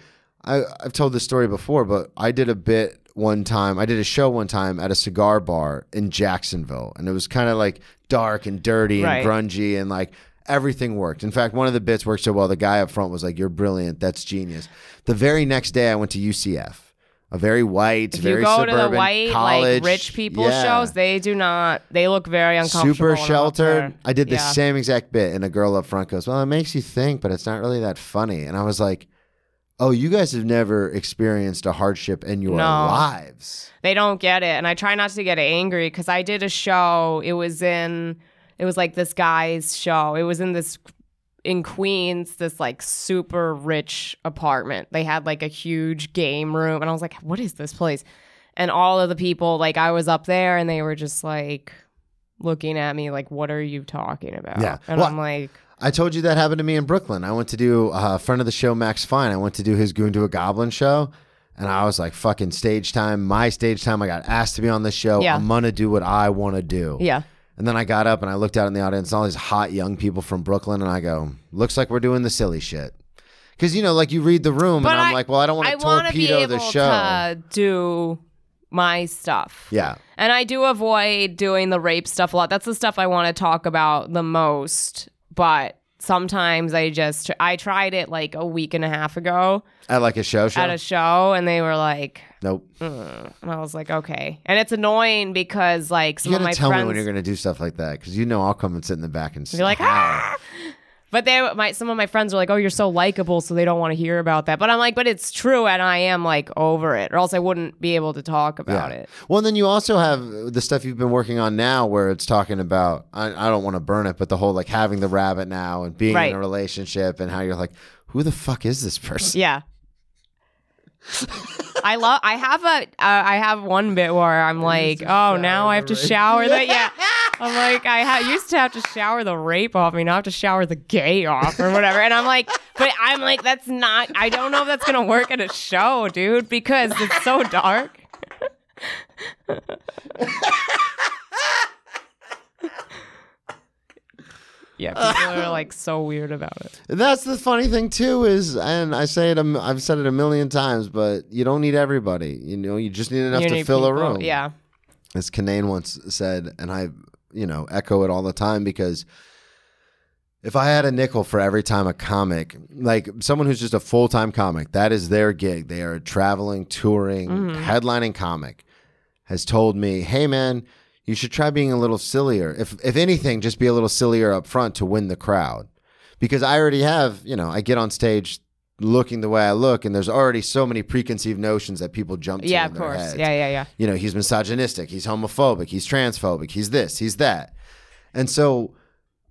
I, I've told this story before, but I did a bit one time. I did a show one time at a cigar bar in Jacksonville, and it was kind of like dark and dirty and Right. grungy, and like everything worked. In fact, one of the bits worked so well. The guy up front was like, "You're brilliant. That's genius." The very next day, I went to UCF. A very white, if very you go to suburban the white college, like rich people Yeah shows, they do not. They look very uncomfortable. super when I'm up sheltered. I did the Yeah. same exact bit, and a girl up front goes, "Well, it makes you think, but it's not really that funny." And I was like, "Oh, you guys have never experienced a hardship in your No. lives." They don't get it, and I try not to get angry because I did a show. It was in, it was like this guy's show. It was in this in Queens, this like super rich apartment. They had like a huge game room, and I was like, "What is this place?" And all of the people, like I was up there, and they were just like looking at me, like, "What are you talking about?" Yeah. and Well, I'm like, I told you that happened to me in Brooklyn. I went to do uh, a friend of the show, Max Fine. I went to do his Goon to a Goblin show, and I was like, "Fucking stage time, my stage time." I got asked to be on this show. Yeah. I'm gonna do what I want to do. "Yeah." And then I got up and I looked out in the audience, and all these hot young people from Brooklyn, and I go, "Looks like we're doing the silly shit." Because you know, like you read the room, But and I'm I- like, "Well, I don't want to torpedo able the show." to do my stuff. Yeah, And I do avoid doing the rape stuff a lot. That's the stuff I want to talk about the most. But sometimes I just I tried it like a week and a half ago at like a show show. at a show, and they were like, nope. "Mm." and I was like, okay. And it's annoying because like some You gotta my tell friends me when you're gonna do stuff like that, because you know I'll come and sit in the back and be like, ah. But they, my some of my friends were like, "Oh, you're so likable," so they don't want to hear about that. But I'm like, "But it's true," and I am like over it, or else I wouldn't be able to talk about it. Well, and then you also have the stuff you've been working on now, where it's talking about. I, I don't want to burn it, but the whole like having the rabbit now and being Right. in a relationship and how you're like, who the fuck is this person? Yeah. I love. I have a. Uh, I have one bit where I'm like, oh, now I have to shower. That yeah. I'm like, I ha- used to have to shower the rape off me, now I have to shower the gay off or whatever. And I'm like, but I'm like, that's not, I don't know if that's going to work at a show, dude, because it's so dark. yeah, people are like so weird about it. That's the funny thing too is, and I say it, a I've said it a million times, but you don't need everybody. You know, you just need enough You to need fill a people- room. Yeah. as Kanane once said, and I, you know, echo it all the time because if I had a nickel for every time a comic, like someone who's just a full time comic, that is their gig. They are traveling, touring, mm-hmm. headlining comic, has told me, hey man, you should try being a little sillier. If if anything, just be a little sillier up front to win the crowd. Because I already have, you know, I get on stage looking the way I look, and there's already so many preconceived notions that people jump to. Yeah, of course. heads Yeah, yeah, yeah. you know, he's misogynistic, he's homophobic, he's transphobic, he's this, he's that. And so,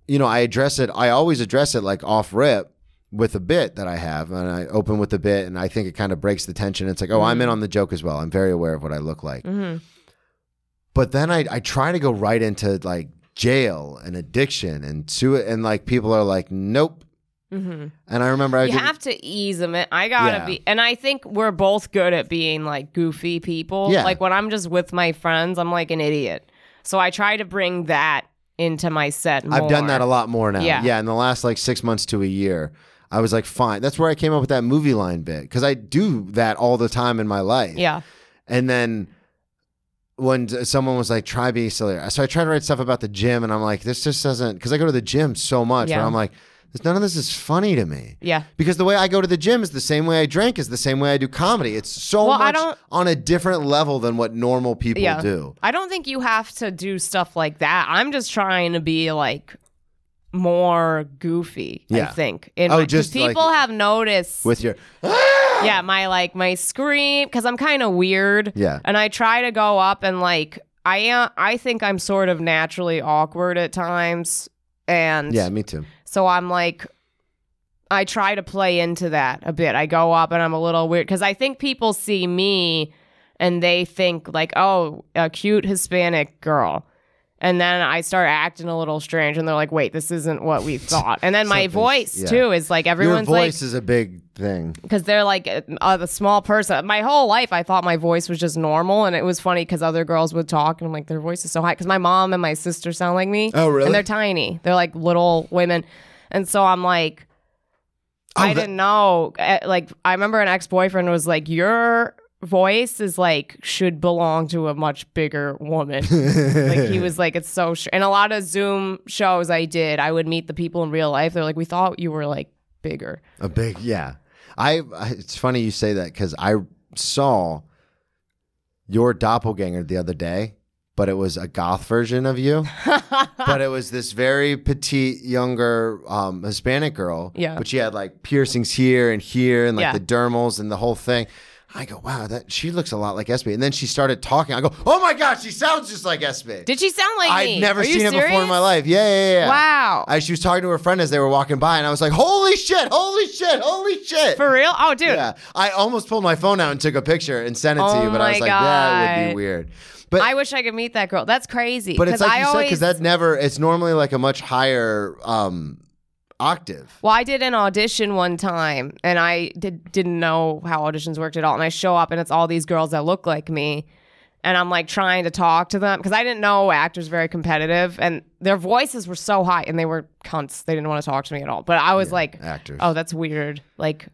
you know, I address it, I always address it like off rip with a bit that I have. And I open with a bit and I think it kind of breaks the tension. It's like, oh, I'm in on the joke as well. I'm very aware of what I look like. Mm-hmm. But then I, I try to go right into like jail and addiction and sui- and like people are like, nope. Mm-hmm. And I remember I you have to ease them. in. I gotta Yeah. be, and I think we're both good at being like goofy people. Yeah. Like when I'm just with my friends, I'm like an idiot. So I try to bring that into my set. More. I've done that a lot more now. Yeah. Yeah, in the last like six months to a year, I was like, fine. That's where I came up with that movie line bit because I do that all the time in my life. Yeah, And then when someone was like, try being sillier. So I tried to write stuff about the gym and I'm like, this just doesn't, because I go to the gym so much, Yeah. I'm like, none of this is funny to me. yeah. Because the way I go to the gym is the same way I drink, is the same way I do comedy. It's so Well, much on a different level than what normal people Yeah. do. I don't think you have to do stuff like that. I'm just trying to be like more goofy. Yeah. I think. In Oh, my- just like- people have noticed. With your, yeah, my like my scream because I'm kind of weird. Yeah. and I try to go up and like I am. I think I'm sort of naturally awkward at times, and yeah, me too. So I'm like. I try to play into that a bit. I go up and I'm a little weird because I think people see me and they think like, oh, a cute Hispanic girl. And then I start acting a little strange and they're like, wait, this isn't what we thought. And then my voice yeah. too is like Your everyone's like, voice is a big thing. because they're like a, a small person. My whole life, I thought my voice was just normal, and it was funny because other girls would talk, and I'm like, their voice is so high. Because my mom and my sister sound like me. Oh, really? And they're tiny. They're like little women, and so I'm like, I that- didn't know. Eh, Like, I remember an ex boyfriend was like, your voice is like should belong to a much bigger woman. like he was like, it's so. Sh-. And a lot of Zoom shows I did, I would meet the people in real life. They're like, we thought you were like bigger. A big, yeah. I. It's funny you say that because I saw your doppelganger the other day, but it was a goth version of you. but it was this very petite, younger um, Hispanic girl. Yeah. But she had like piercings here and here, and like Yeah. the dermals and the whole thing. I go, wow, that she looks a lot like SB. And then she started talking. I go, oh my gosh, she sounds just like SB. Did she sound like me? I'd never Are you seen her before in my life. Yeah, yeah, yeah. Wow. I, she was talking to her friend as they were walking by, and I was like, "Holy shit! Holy shit! Holy shit!" For real? Oh, dude. yeah, I almost pulled my phone out and took a picture and sent it to Oh you, but I was like, "That would be God. weird." But I wish I could meet that girl. That's crazy. but it's like I you said always, because that never. It's normally like a much higher um, octave. Well, I did an audition one time, and I did didn't know how auditions worked at all. And I show up, and it's all these girls that look like me, and I'm like trying to talk to them because I didn't know actors very competitive, and their voices were so high, and they were cunts. They didn't want to talk to me at all. But I was like, actors. oh, that's weird. Like,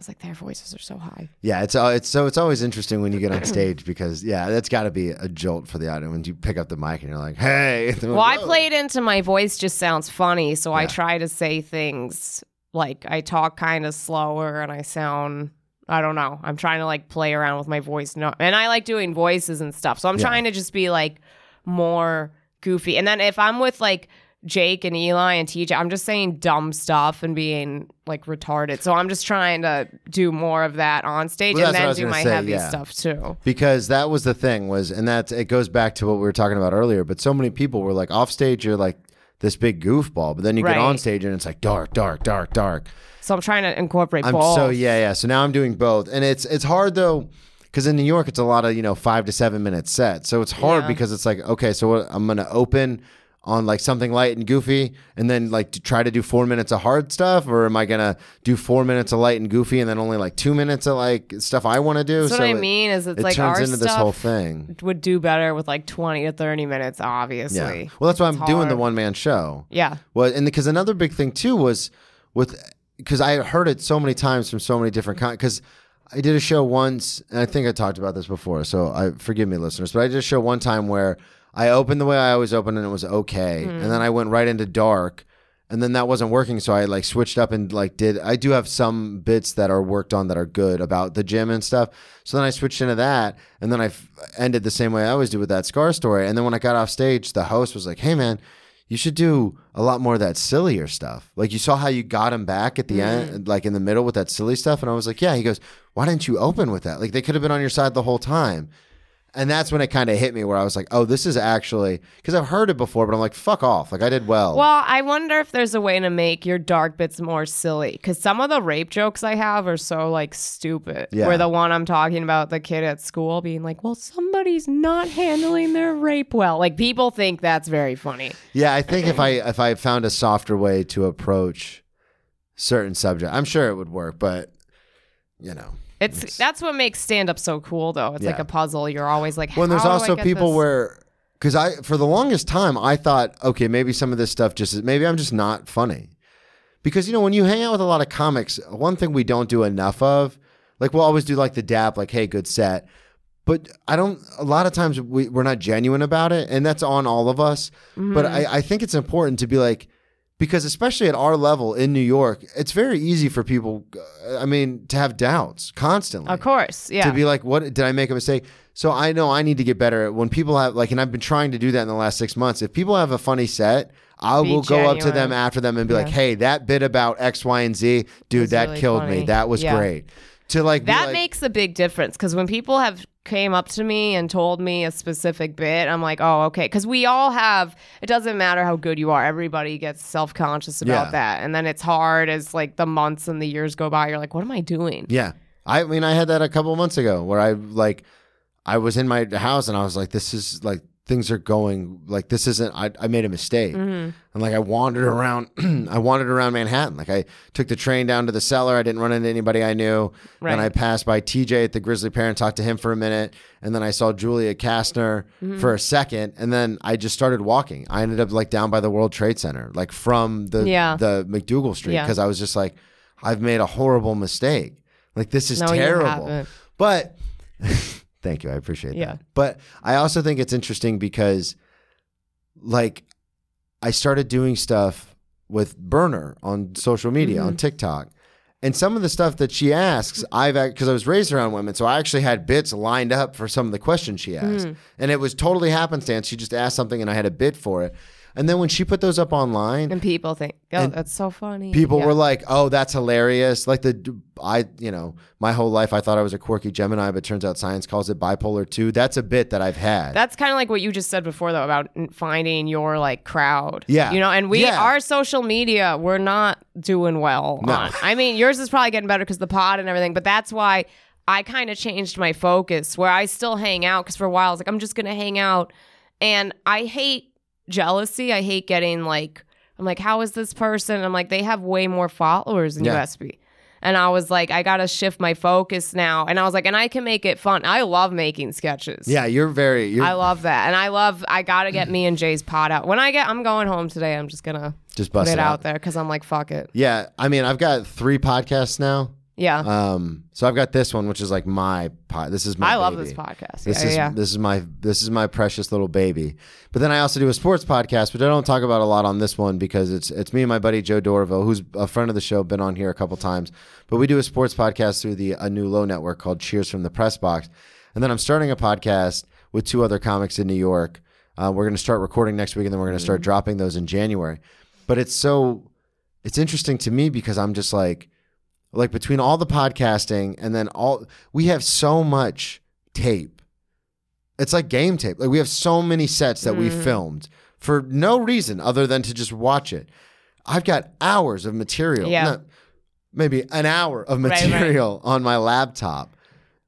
was like, their voices are so high. Yeah, it's uh, it's so it's always interesting when you get on stage because yeah, that's got to be a jolt for the audience when you pick up the mic and you're like, "Hey." Well, I played into my voice just sounds funny, so I try to say things like I talk kind of slower and I sound I don't know. I'm trying to like play around with my voice. No, and I like doing voices and stuff. So I'm Yeah. trying to just be like more goofy. And then if I'm with like Jake and Eli and TJ, I'm just saying dumb stuff and being like retarded. So I'm just trying to do more of that on stage Well, and that's what I then do my say, heavy yeah. stuff too. because that was the thing was and that it goes back to what we were talking about earlier but so many people were like off stage you're like this big goofball but then you Right. get on stage and it's like dark dark dark dark So I'm trying to incorporate i'm both. so yeah yeah so now i'm doing both and it's it's hard though because in New York it's a lot of you know five to seven minute sets, so it's hard Yeah. because it's like okay, so what, I'm gonna open on like something light and goofy, and then like to try to do four minutes of hard stuff, or am I gonna do four minutes of light and goofy, and then only like two minutes of like stuff I want to do? That's what I it- mean. Is it's it like turns our into stuff this whole thing. would do better with like twenty to thirty minutes. Obviously. Yeah. Well, that's why I'm It's doing the one man show. Yeah. Well, and because another big thing too was with because I heard it so many times from so many different kinds. Because I did a show once, and I think I talked about this before, so I forgive me, listeners. But I did a show one time where I opened the way I always open, and it was okay, and then hmm. I went right into dark. And then that wasn't working, so I like switched up and like did. I do have some bits that are worked on that are good about the gym and stuff. So then I switched into that, and then I f- ended the same way I always do with that scar story. And then when I got off stage, the host was like, "Hey man, you should do a lot more of that sillier stuff. Like you saw how you got him back at the hmm. end, like in the middle with that silly stuff. And I was like, yeah. He goes, why didn't you open with that? Like they could have been on your side the whole time. And that's when it kind of hit me where I was like, oh, this is actually because I've heard it before, but I'm like, fuck off. Like I did well. Well, I wonder if there's a way to make your dark bits more silly because some of the rape jokes I have are so like stupid. Yeah. Where the one I'm talking about, the kid at school being like, "Well, somebody's not handling their rape well." Like people think that's very funny. yeah, I think if I if I found a softer way to approach certain subject, I'm sure it would work. But you know, It's, that's what makes stand up so cool, though. It's like a puzzle. You're always like, Well, and there's "How do I also people this?" where, because I, for the longest time, I thought, okay, maybe some of this stuff just, maybe I'm just not funny. Because, you know, when you hang out with a lot of comics, one thing we don't do enough of, like we'll always do like the dap, like, hey, good set. But I don't, a lot of times we, we're not genuine about it. And that's on all of us. But Mm-hmm. I, I think it's important to be like, because especially at our level in New York, it's very easy for people, I mean, to have doubts constantly Of course, yeah. to be like, what did I make a mistake? So I know I need to get better at when people have like, and I've been trying to do that in the last six months. If people have a funny set, I Be will go up to them after them and be like, hey, that bit about X, Y, and Z, dude, was that really killed me. That was Yeah. great. To like, that like- makes a big difference because when people have came up to me and told me a specific bit i'm like oh okay because we all have it doesn't matter how good you are everybody gets self-conscious about Yeah. that and then it's hard as like the months and the years go by you're like what am i doing Yeah. I mean, I had that a couple months ago where I like, I was in my house and I was like, this is like, things are going like this isn't I, I made a mistake Mm-hmm. and like i wandered around i wandered around manhattan like i took the train down to the cellar i didn't run into anybody i knew Right. then i passed by tj at the grisly pear and talked to him for a minute and then i saw julia kastner Mm-hmm. for a second and then i just started walking i ended up like down by the world trade center like from the Yeah. the macdougal street Yeah. because i was just like i've made a horrible mistake like this is No, terrible but thank you i appreciate Yeah. that but i also think it's interesting because like i started doing stuff with burner on social media Mm-hmm. on tiktok and some of the stuff that she asks i've because i was raised around women so i actually had bits lined up for some of the questions she asked Mm. and it was totally happenstance she just asked something and i had a bit for it and then when she put those up online and people think oh that's so funny people Yeah. were like, "Oh, that's hilarious!" Like the I, you know, my whole life I thought I was a quirky Gemini, but turns out science calls it bipolar too. That's a bit that I've had. That's kind of like what you just said before, though, about finding your like crowd. Yeah. you know, and we Yeah. our social media, we're not doing well. No. On. I mean, yours is probably getting better because the pod and everything, but that's why I kind of changed my focus. Where I still hang out because for a while I was like, I'm just gonna hang out, and I hate jealousy. I hate getting like, I'm like, how is this person? I'm like, they have way more followers than Yeah. USB. And I was like, I gotta shift my focus now. And I was like, and I can make it fun. I love making sketches. yeah, you're very. You're I love that. And I love, I got to get me and Jay's pot out. When I get, I'm going home today. I'm just going to just put bust it out there because I'm like, fuck it. Yeah, I mean, I've got three podcasts now. Yeah. Um, so I've got this one, which is like my pod. This is my. I love baby. this podcast. This yeah, is yeah. this is my this is my precious little baby. But then I also do a sports podcast, which I don't talk about a lot on this one because it's it's me and my buddy Joe Dorville, who's a friend of the show, been on here a couple times. But we do a sports podcast through the a new low network called Cheers from the Press Box. And then I'm starting a podcast with two other comics in New York. Uh, we're going to start recording next week, and then we're going to start dropping those in January. But it's so it's interesting to me because I'm just like like between all the podcasting and then all we have so much tape. It's like game tape. Like we have so many sets that we mm. filmed for no reason other than to just watch it. I've got hours of material Yeah. no, maybe an hour of right. material on my laptop.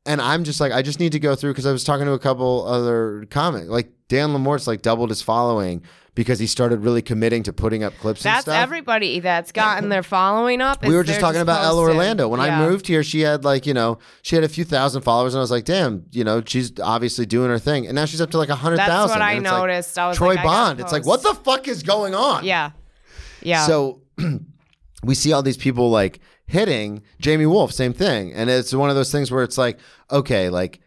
And I'm just like, I just need to go through because I was talking to a couple other comic, like Dan Lamore's like doubled his following because he started really committing to putting up clips and That's everybody that's gotten their following up. we were just talking about Ella. Orlando. When I moved here, she had like, you know, she had a few thousand followers, and I was like, damn, you know, she's obviously doing her thing. And now she's up to like a hundred That's thousand. what I it's like, noticed. I was Troy like, Bond. It's like, what the fuck is going on? Yeah. Yeah. So we see all these people like hitting Jamie Wolf, same thing. And it's one of those things where it's like, okay, like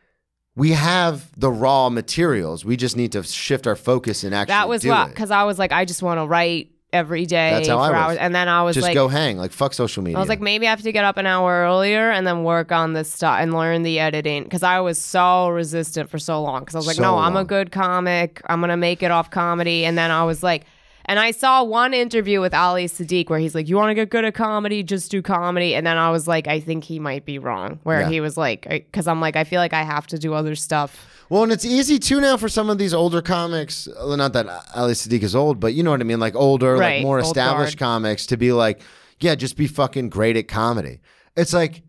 we have the raw materials. We just need to shift our focus and actually that was because I was like, I just want to write every day That's how for I was. hours, and then I was Just like, go hang. Like fuck social media. I was like, maybe I have to get up an hour earlier and then work on this stuff and learn the editing because I was so resistant for so long. Because I was like, So no, I'm a good comic. I'm gonna make it off comedy. And then I was like, and I saw one interview with Ali Siddiq where he's like, you want to get good at comedy, just do comedy. And then I was like, I think he might be wrong. Where Yeah. he was like, because I'm like, I feel like I have to do other stuff. Well, and it's easy too now for some of these older comics. well, Not that Ali Siddiq is old, but you know what I mean. Like older, like more old established guard. comics to be like, yeah, just be fucking great at comedy. It's like,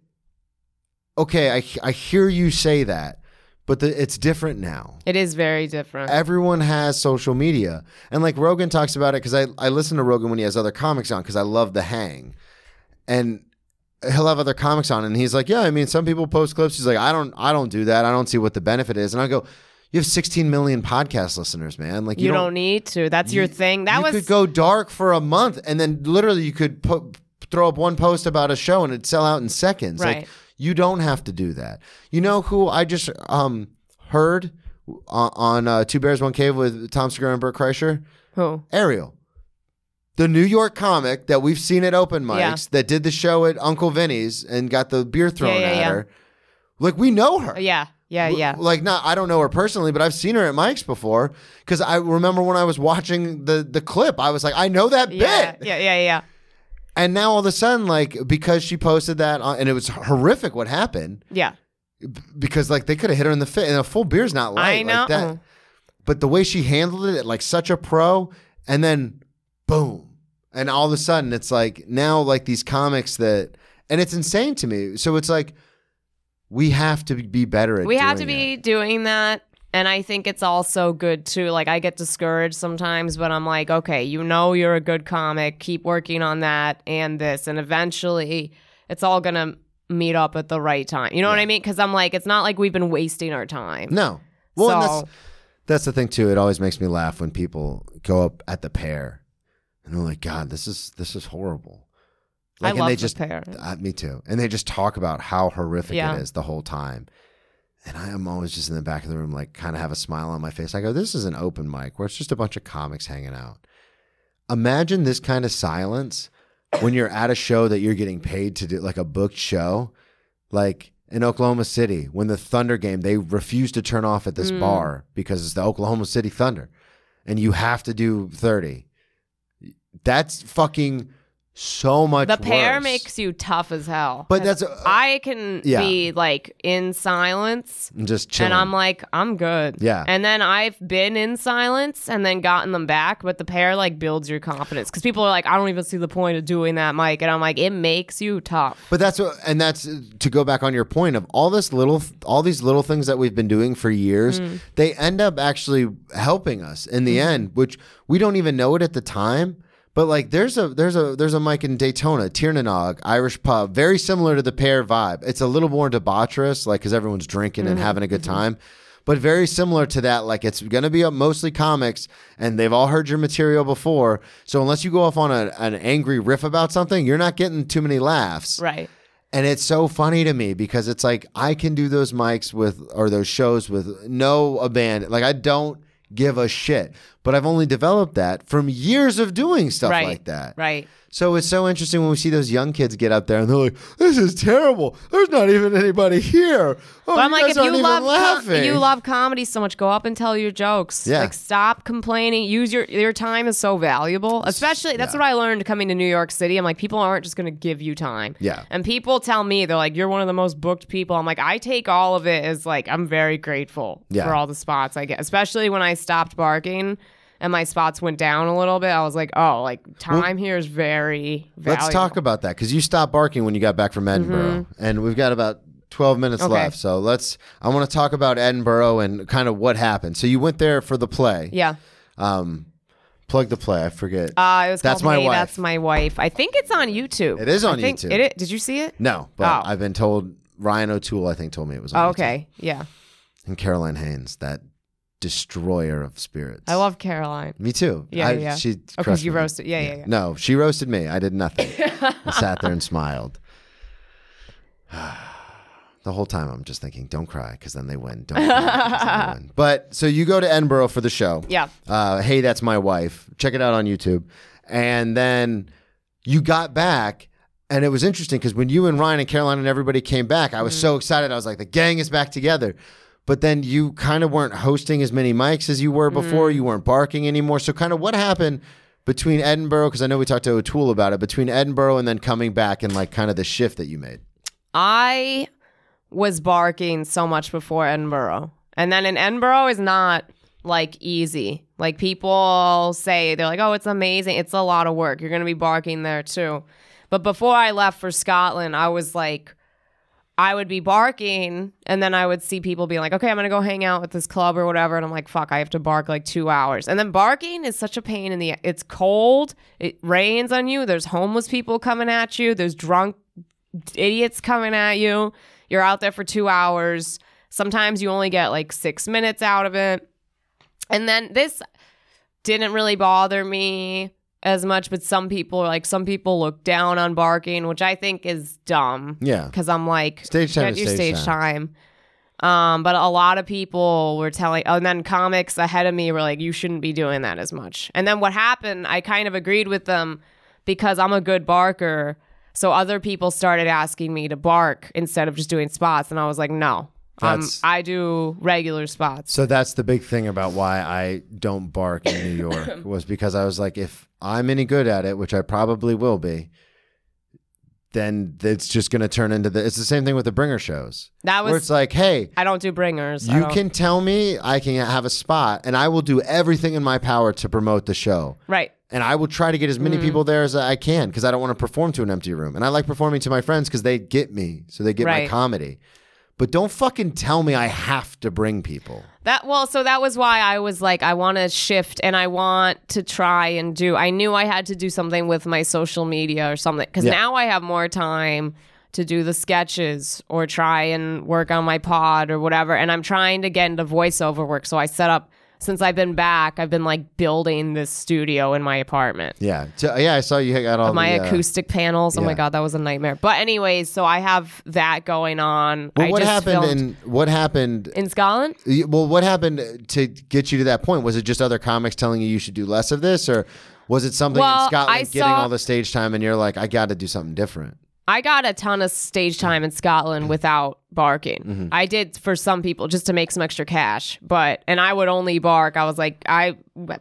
okay, I I hear you say that, but the, it's different now. It is very different. Everyone has social media, and like Rogan talks about it because I I listen to Rogan when he has other comics on because I love the hang, and he'll have other comics on and he's like yeah i mean some people post clips he's like i don't i don't do that i don't see what the benefit is and i go you have 16 million podcast listeners man like you, don't, need to. That's your thing. That you was could go dark for a month and then literally you could put, throw up one post about a show and it'd sell out in seconds like Right. you don't have to do that you know who i just um heard on, on uh, two bears one cave with tom segura and bert kreischer who? ariel the New York comic that we've seen at open mics Yeah. that did the show at Uncle Vinnie's and got the beer thrown yeah, at yeah. her. Like we know her. Yeah, yeah, yeah. Like not I don't know her personally, but I've seen her at mics before cuz I remember when I was watching the the clip, I was like, I know that Yeah, bit. yeah, yeah, yeah. And now all of a sudden like because she posted that on, and it was horrific what happened Yeah. because like they could have hit her in the face and a full beer's not light I know. like that. But the way she handled it like such a pro and then boom. And all of a sudden it's like now like these comics that and it's insane to me. So it's like we have to be better at we have to doing be doing that and i think it's also good too like i get discouraged sometimes but i'm like okay you know you're a good comic keep working on that and this and eventually it's all gonna meet up at the right time you know what i mean because i'm like it's not like we've been wasting our time No. Well, and So- that's that's the thing too. It always makes me laugh when people go up at the pear and they're like, God, this is this is horrible. I and love they the just pear. Uh, me too. And they just talk about how horrific Yeah. it is the whole time. And I am always just in the back of the room, like kind of have a smile on my face. I go, This is an open mic where it's just a bunch of comics hanging out. Imagine this kind of silence when you're at a show that you're getting paid to do, like a booked show. Like in Oklahoma City, when the Thunder game, they refuse to turn off at this Mm. bar because it's the Oklahoma City Thunder and you have to do 30. That's fucking so much the pear worse. makes you tough as hell But that's- i can yeah. be like in silence And just chilling. And I'm like, I'm good. Yeah. And then I've been in silence and then gotten them back, but the pear like builds your confidence because people are like, I don't even see the point of doing that, Mike. And I'm like, it makes you tough. But that's what, and that's uh, to go back on your point of all this little, all these little things that we've been doing for years. Mm. They end up actually helping us in the end, which we don't even know it at the time. But like, there's a there's a there's a mic in Daytona, Tir Na Nog, Irish pub, very similar to the pear vibe. It's a little more debaucherous, like because everyone's drinking Mm-hmm. and having a good time. But very similar to that, like it's going to be mostly comics, and they've all heard your material before. So unless you go off on a, an angry riff about something, you're not getting too many laughs. Right. And it's so funny to me because it's like I can do those mics with or those shows with no abandon. Like I don't give a shit. But I've only developed that from years of doing stuff Right. like that. Right. So it's so interesting when we see those young kids get up there and they're like, "This is terrible. There's not even anybody here." Oh, But I'm like, if you love com- you love comedy so much, go up and tell your jokes. Yeah. Like stop complaining. Use your your time is so valuable. Especially that's yeah. what I learned coming to New York City. I'm like, people aren't just gonna give you time. Yeah. And people tell me they're like, you're one of the most booked people. I'm like, I take all of it as like I'm very grateful Yeah. for all the spots I get. Especially when I stopped barking. And my spots went down a little bit. I was like, "Oh, like time here is very valuable." Let's talk about that because you stopped barking when you got back from Edinburgh, Mm-hmm. and we've got about 12 minutes Okay. left. So let's, I want to talk about Edinburgh and kind of what happened. So you went there for the play. Yeah. Um, plug the play. I forget. Uh, it was That's My Hey, Wife. That's my wife. I think it's on YouTube. It is on YouTube. It, did you see it? no, but Oh. I've been told Ryan O'Toole, I think, told me it was on Oh, YouTube. okay. Yeah. And Caroline Haynes, that destroyer of spirits. I love Caroline. Me too. Yeah, I, yeah. She Oh, 'cause crushed you me. roasted- yeah, yeah, yeah. No, she roasted me. I did nothing. I sat there and smiled. the whole time I'm just thinking, don't cry, because then they win. Don't cry, they win. But so you go to Edinburgh for the show. Yeah. Uh, hey, that's my wife. Check it out on YouTube. And then you got back. And it was interesting because when you and Ryan and Caroline and everybody came back, I was Mm-hmm. so excited. I was like, the gang is back together. But then you kind of weren't hosting as many mics as you were before. Mm-hmm. You weren't barking anymore. So, kind of what happened between Edinburgh? Because I know we talked to O'Toole about it. Between Edinburgh and then coming back and like kind of the shift that you made. I was barking so much before Edinburgh. And then in Edinburgh is not like easy. Like people say they're like, "Oh, it's amazing. It's a lot of work. You're going to be barking there too." But before I left for Scotland, I was like I would be barking and then I would see people being like, "Okay, I'm going to go hang out with this club or whatever." And I'm like, "Fuck, I have to bark like 2 hours." And then barking is such a pain in the it's cold, it rains on you, there's homeless people coming at you, there's drunk idiots coming at you. You're out there for two hours. Sometimes you only get like six minutes out of it. And then this didn't really bother me as much, but some people are like some people look down on barking, which I think is dumb. Yeah. Because I'm like Stage time get your stage stage time. Um, but a lot of people were telling, oh, and then comics ahead of me were like, you shouldn't be doing that as much. And then what happened, I kind of agreed with them because I'm a good barker. So other people started asking me to bark instead of just doing spots. And I was like, no, um, That's- I do regular spots. So that's the big thing about why I don't bark in New York was because I was like, if I'm any good at it, which I probably will be, then it's just going to turn into the. It's the same thing with the bringer shows, That where was, it's like, hey, I don't do bringers. I you don't- can tell me I can have a spot, and I will do everything in my power to promote the show. Right. And I will try to get as many people there as I can because I don't want to perform to an empty room. And I like performing to my friends because they get me, so they get my Right. comedy. But don't fucking tell me I have to bring people. That well, so that was why I was like, I want to shift and I want to try and do. I knew I had to do something with my social media or something because Yeah. now I have more time to do the sketches or try and work on my pod or whatever. And I'm trying to get into voiceover work. So I set up since I've been back. I've been like building this studio in my apartment. Yeah, So- yeah. I saw you got all My the, uh, acoustic panels. Oh yeah. my god, that was a nightmare. But anyways, so I have that going on. Well, I what happened in what happened? in Scotland? Well, what happened to get you to that point? Was it just other comics telling you you should do less of this, or was it something Well, in Scotland I getting saw- all the stage time and you're like, I got to do something different? I got a ton of stage time in Scotland without barking. Mm-hmm. I did for some people just to make some extra cash, but and I would only bark. I was like, I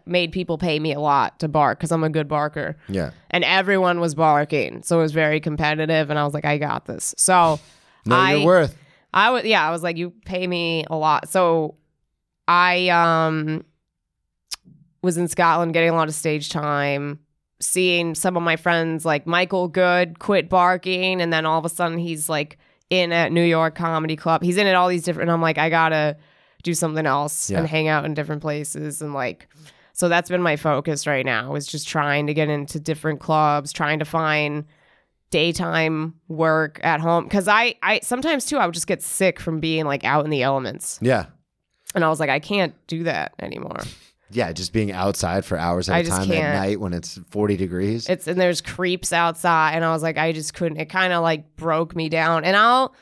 made people pay me a lot to bark because I'm a good barker, Yeah. and everyone was barking, so it was very competitive. And I was like, I got this. So Know I, your worth. I would, yeah, I was like, you pay me a lot. So I um was in Scotland getting a lot of stage time, seeing some of my friends like Michael Good quit barking, and then all of a sudden he's like in at New York Comedy Club. He's in at all these different. I'm like, I gotta do something else Yeah. and hang out in different places and like. So that's been my focus right now is just trying to get into different clubs, trying to find daytime work at home because I, I sometimes too I would just get sick from being like out in the elements Yeah. and I was like I can't do that anymore. Yeah, just being outside for hours at I a time at can't. night when it's 40 degrees. It's and there's creeps outside and I was like I just couldn't. It kind of like broke me down and I'll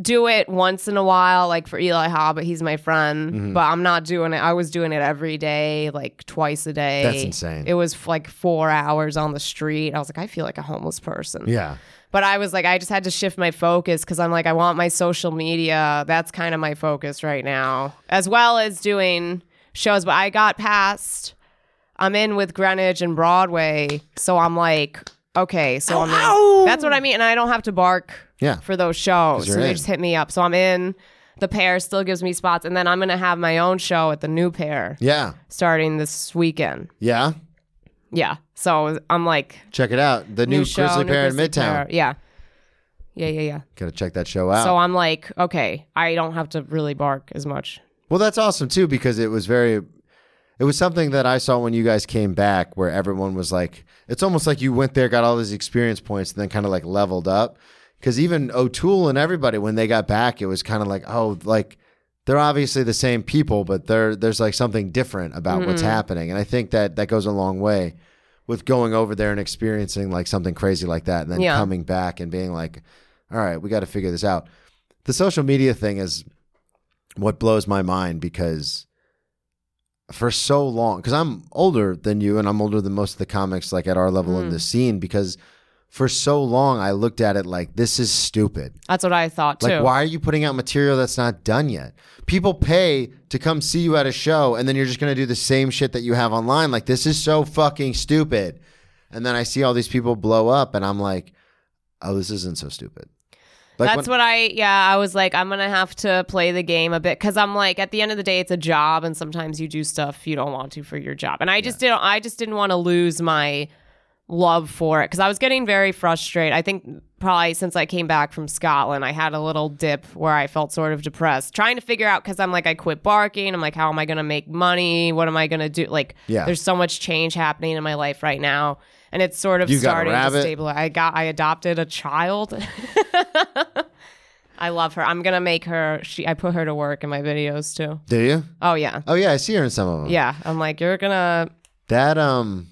do it once in a while like for Eli Ha, but He's my friend, Mm-hmm. but I'm not doing it. I was doing it every day, like twice a day. That's insane. It was like four hours on the street. I was like I feel like a homeless person. yeah. But I was like, I just had to shift my focus because I'm like, I want my social media. That's kind of my focus right now, as well as doing shows. But I got past, I'm in with Greenwich and Broadway. So I'm like, okay, so I'm in. That's what I mean. And I don't have to bark Yeah. for those shows. So they just hit me up. So I'm in. The pear still gives me spots. And then I'm going to have my own show at the new pear Yeah. starting this weekend. Yeah. Yeah. So I'm like, Check it out. The new, new, show, Grisly new Pear in Midtown. Pear. Yeah. Yeah, yeah, yeah. Gotta check that show out. So I'm like, okay, I don't have to really bark as much. Well, that's awesome too because it was very it was something that I saw when you guys came back where everyone was like it's almost like you went there got all these experience points and then kind of like leveled up cuz even O'Toole and everybody when they got back it was kind of like oh like they're obviously the same people but there there's like something different about what's mm-hmm. happening and I think that that goes a long way with going over there and experiencing like something crazy like that and then Yeah. coming back and being like all right we got to figure this out. The social media thing is what blows my mind because for so long because i'm older than you and i'm older than most of the comics like at our level in the mm. scene because for so long i looked at it like this is stupid. That's what I thought too. like why are you putting out material that's not done yet? People pay to come see you at a show and then you're just going to do the same shit that you have online like this is so fucking stupid. And then i see all these people blow up and i'm like oh this isn't so stupid like That's when- what I, yeah, I was like, I'm going to have to play the game a bit because I'm like, at the end of the day, it's a job and sometimes you do stuff you don't want to for your job. And I just didn't, I just didn't want to lose my love for it because I was getting very frustrated. I think probably since I came back from Scotland, I had a little dip where I felt sort of depressed, trying to figure out because I'm like, I quit barking. I'm like, how am I going to make money? What am I going to do? Like, Yeah. there's so much change happening in my life right now. And it's sort of You starting to stabilize. I got, I adopted a child. I love her. I'm gonna make her. She. I put her to work in my videos too. do you Oh yeah, oh yeah i see her in some of them yeah. I'm like, you're gonna. That um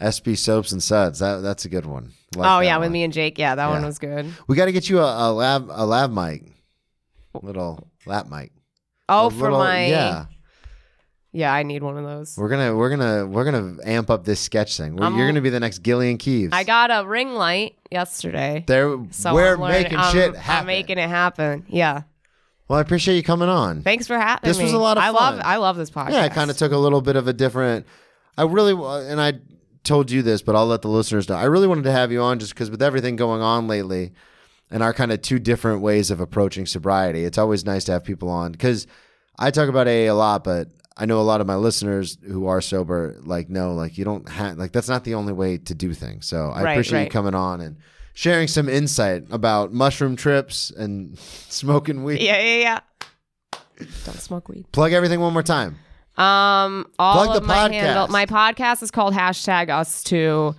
SB soaps and suds. That that's a good one. Like oh yeah, with me and Jake. Yeah, that one was good. We got to get you a, a lab a lab mic, little lap mic. Oh, A for little- my. yeah. Yeah, I need one of those. We're gonna we're gonna we're gonna amp up this sketch thing. We're, I'm- you're gonna be the next Gillian Keeves. I got a ring light yesterday. there. So we're I'm learning- making I'm- shit happen. I'm making it happen. Yeah. well, I appreciate you coming on. Thanks for having me. This me. was a lot of I love. fun. I love this podcast. Yeah, I kind of took a little bit of a different. I really and I told you this, but I'll let the listeners know. I really wanted to have you on just because with everything going on lately, and our kind of two different ways of approaching sobriety, it's always nice to have people on because I talk about AA a lot, but I know a lot of my listeners who are sober like no, like you don't have like that's not the only way to do things. So I Right, appreciate you coming on and sharing some insight about mushroom trips and smoking weed. Yeah, yeah, yeah. Don't smoke weed. Plug everything one more time. Um, all Plug of the my podcast. handle. My podcast is called hashtag Us Two,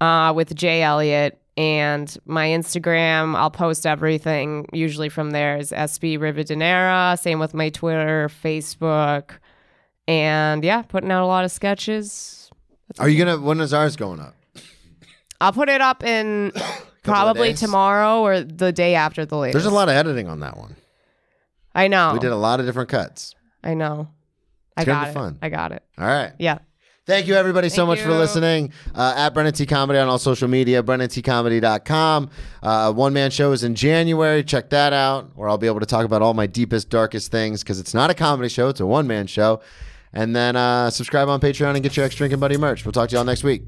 uh, with Jay Elliott, and my Instagram. I'll post everything. Usually from there is SB Rivadeneira. Same with my Twitter, Facebook, and yeah, putting out a lot of sketches. Are you gonna? When is ours going up? I'll put it up in probably days? tomorrow or the day after the latest. There's a lot of editing on that one. I know. We did a lot of different cuts. I know. I It's gonna got be it. fun. I got it. All right. Yeah. Thank you, everybody, so Thank much for listening. Uh, at Brennan T Comedy on all social media, BrennanTComedy.com. Uh, One man show is in January. Check that out, where I'll be able to talk about all my deepest, darkest things because it's not a comedy show, it's a one man show. And then uh, subscribe on Patreon and get your X Drinking Buddy merch. We'll talk to y'all next week.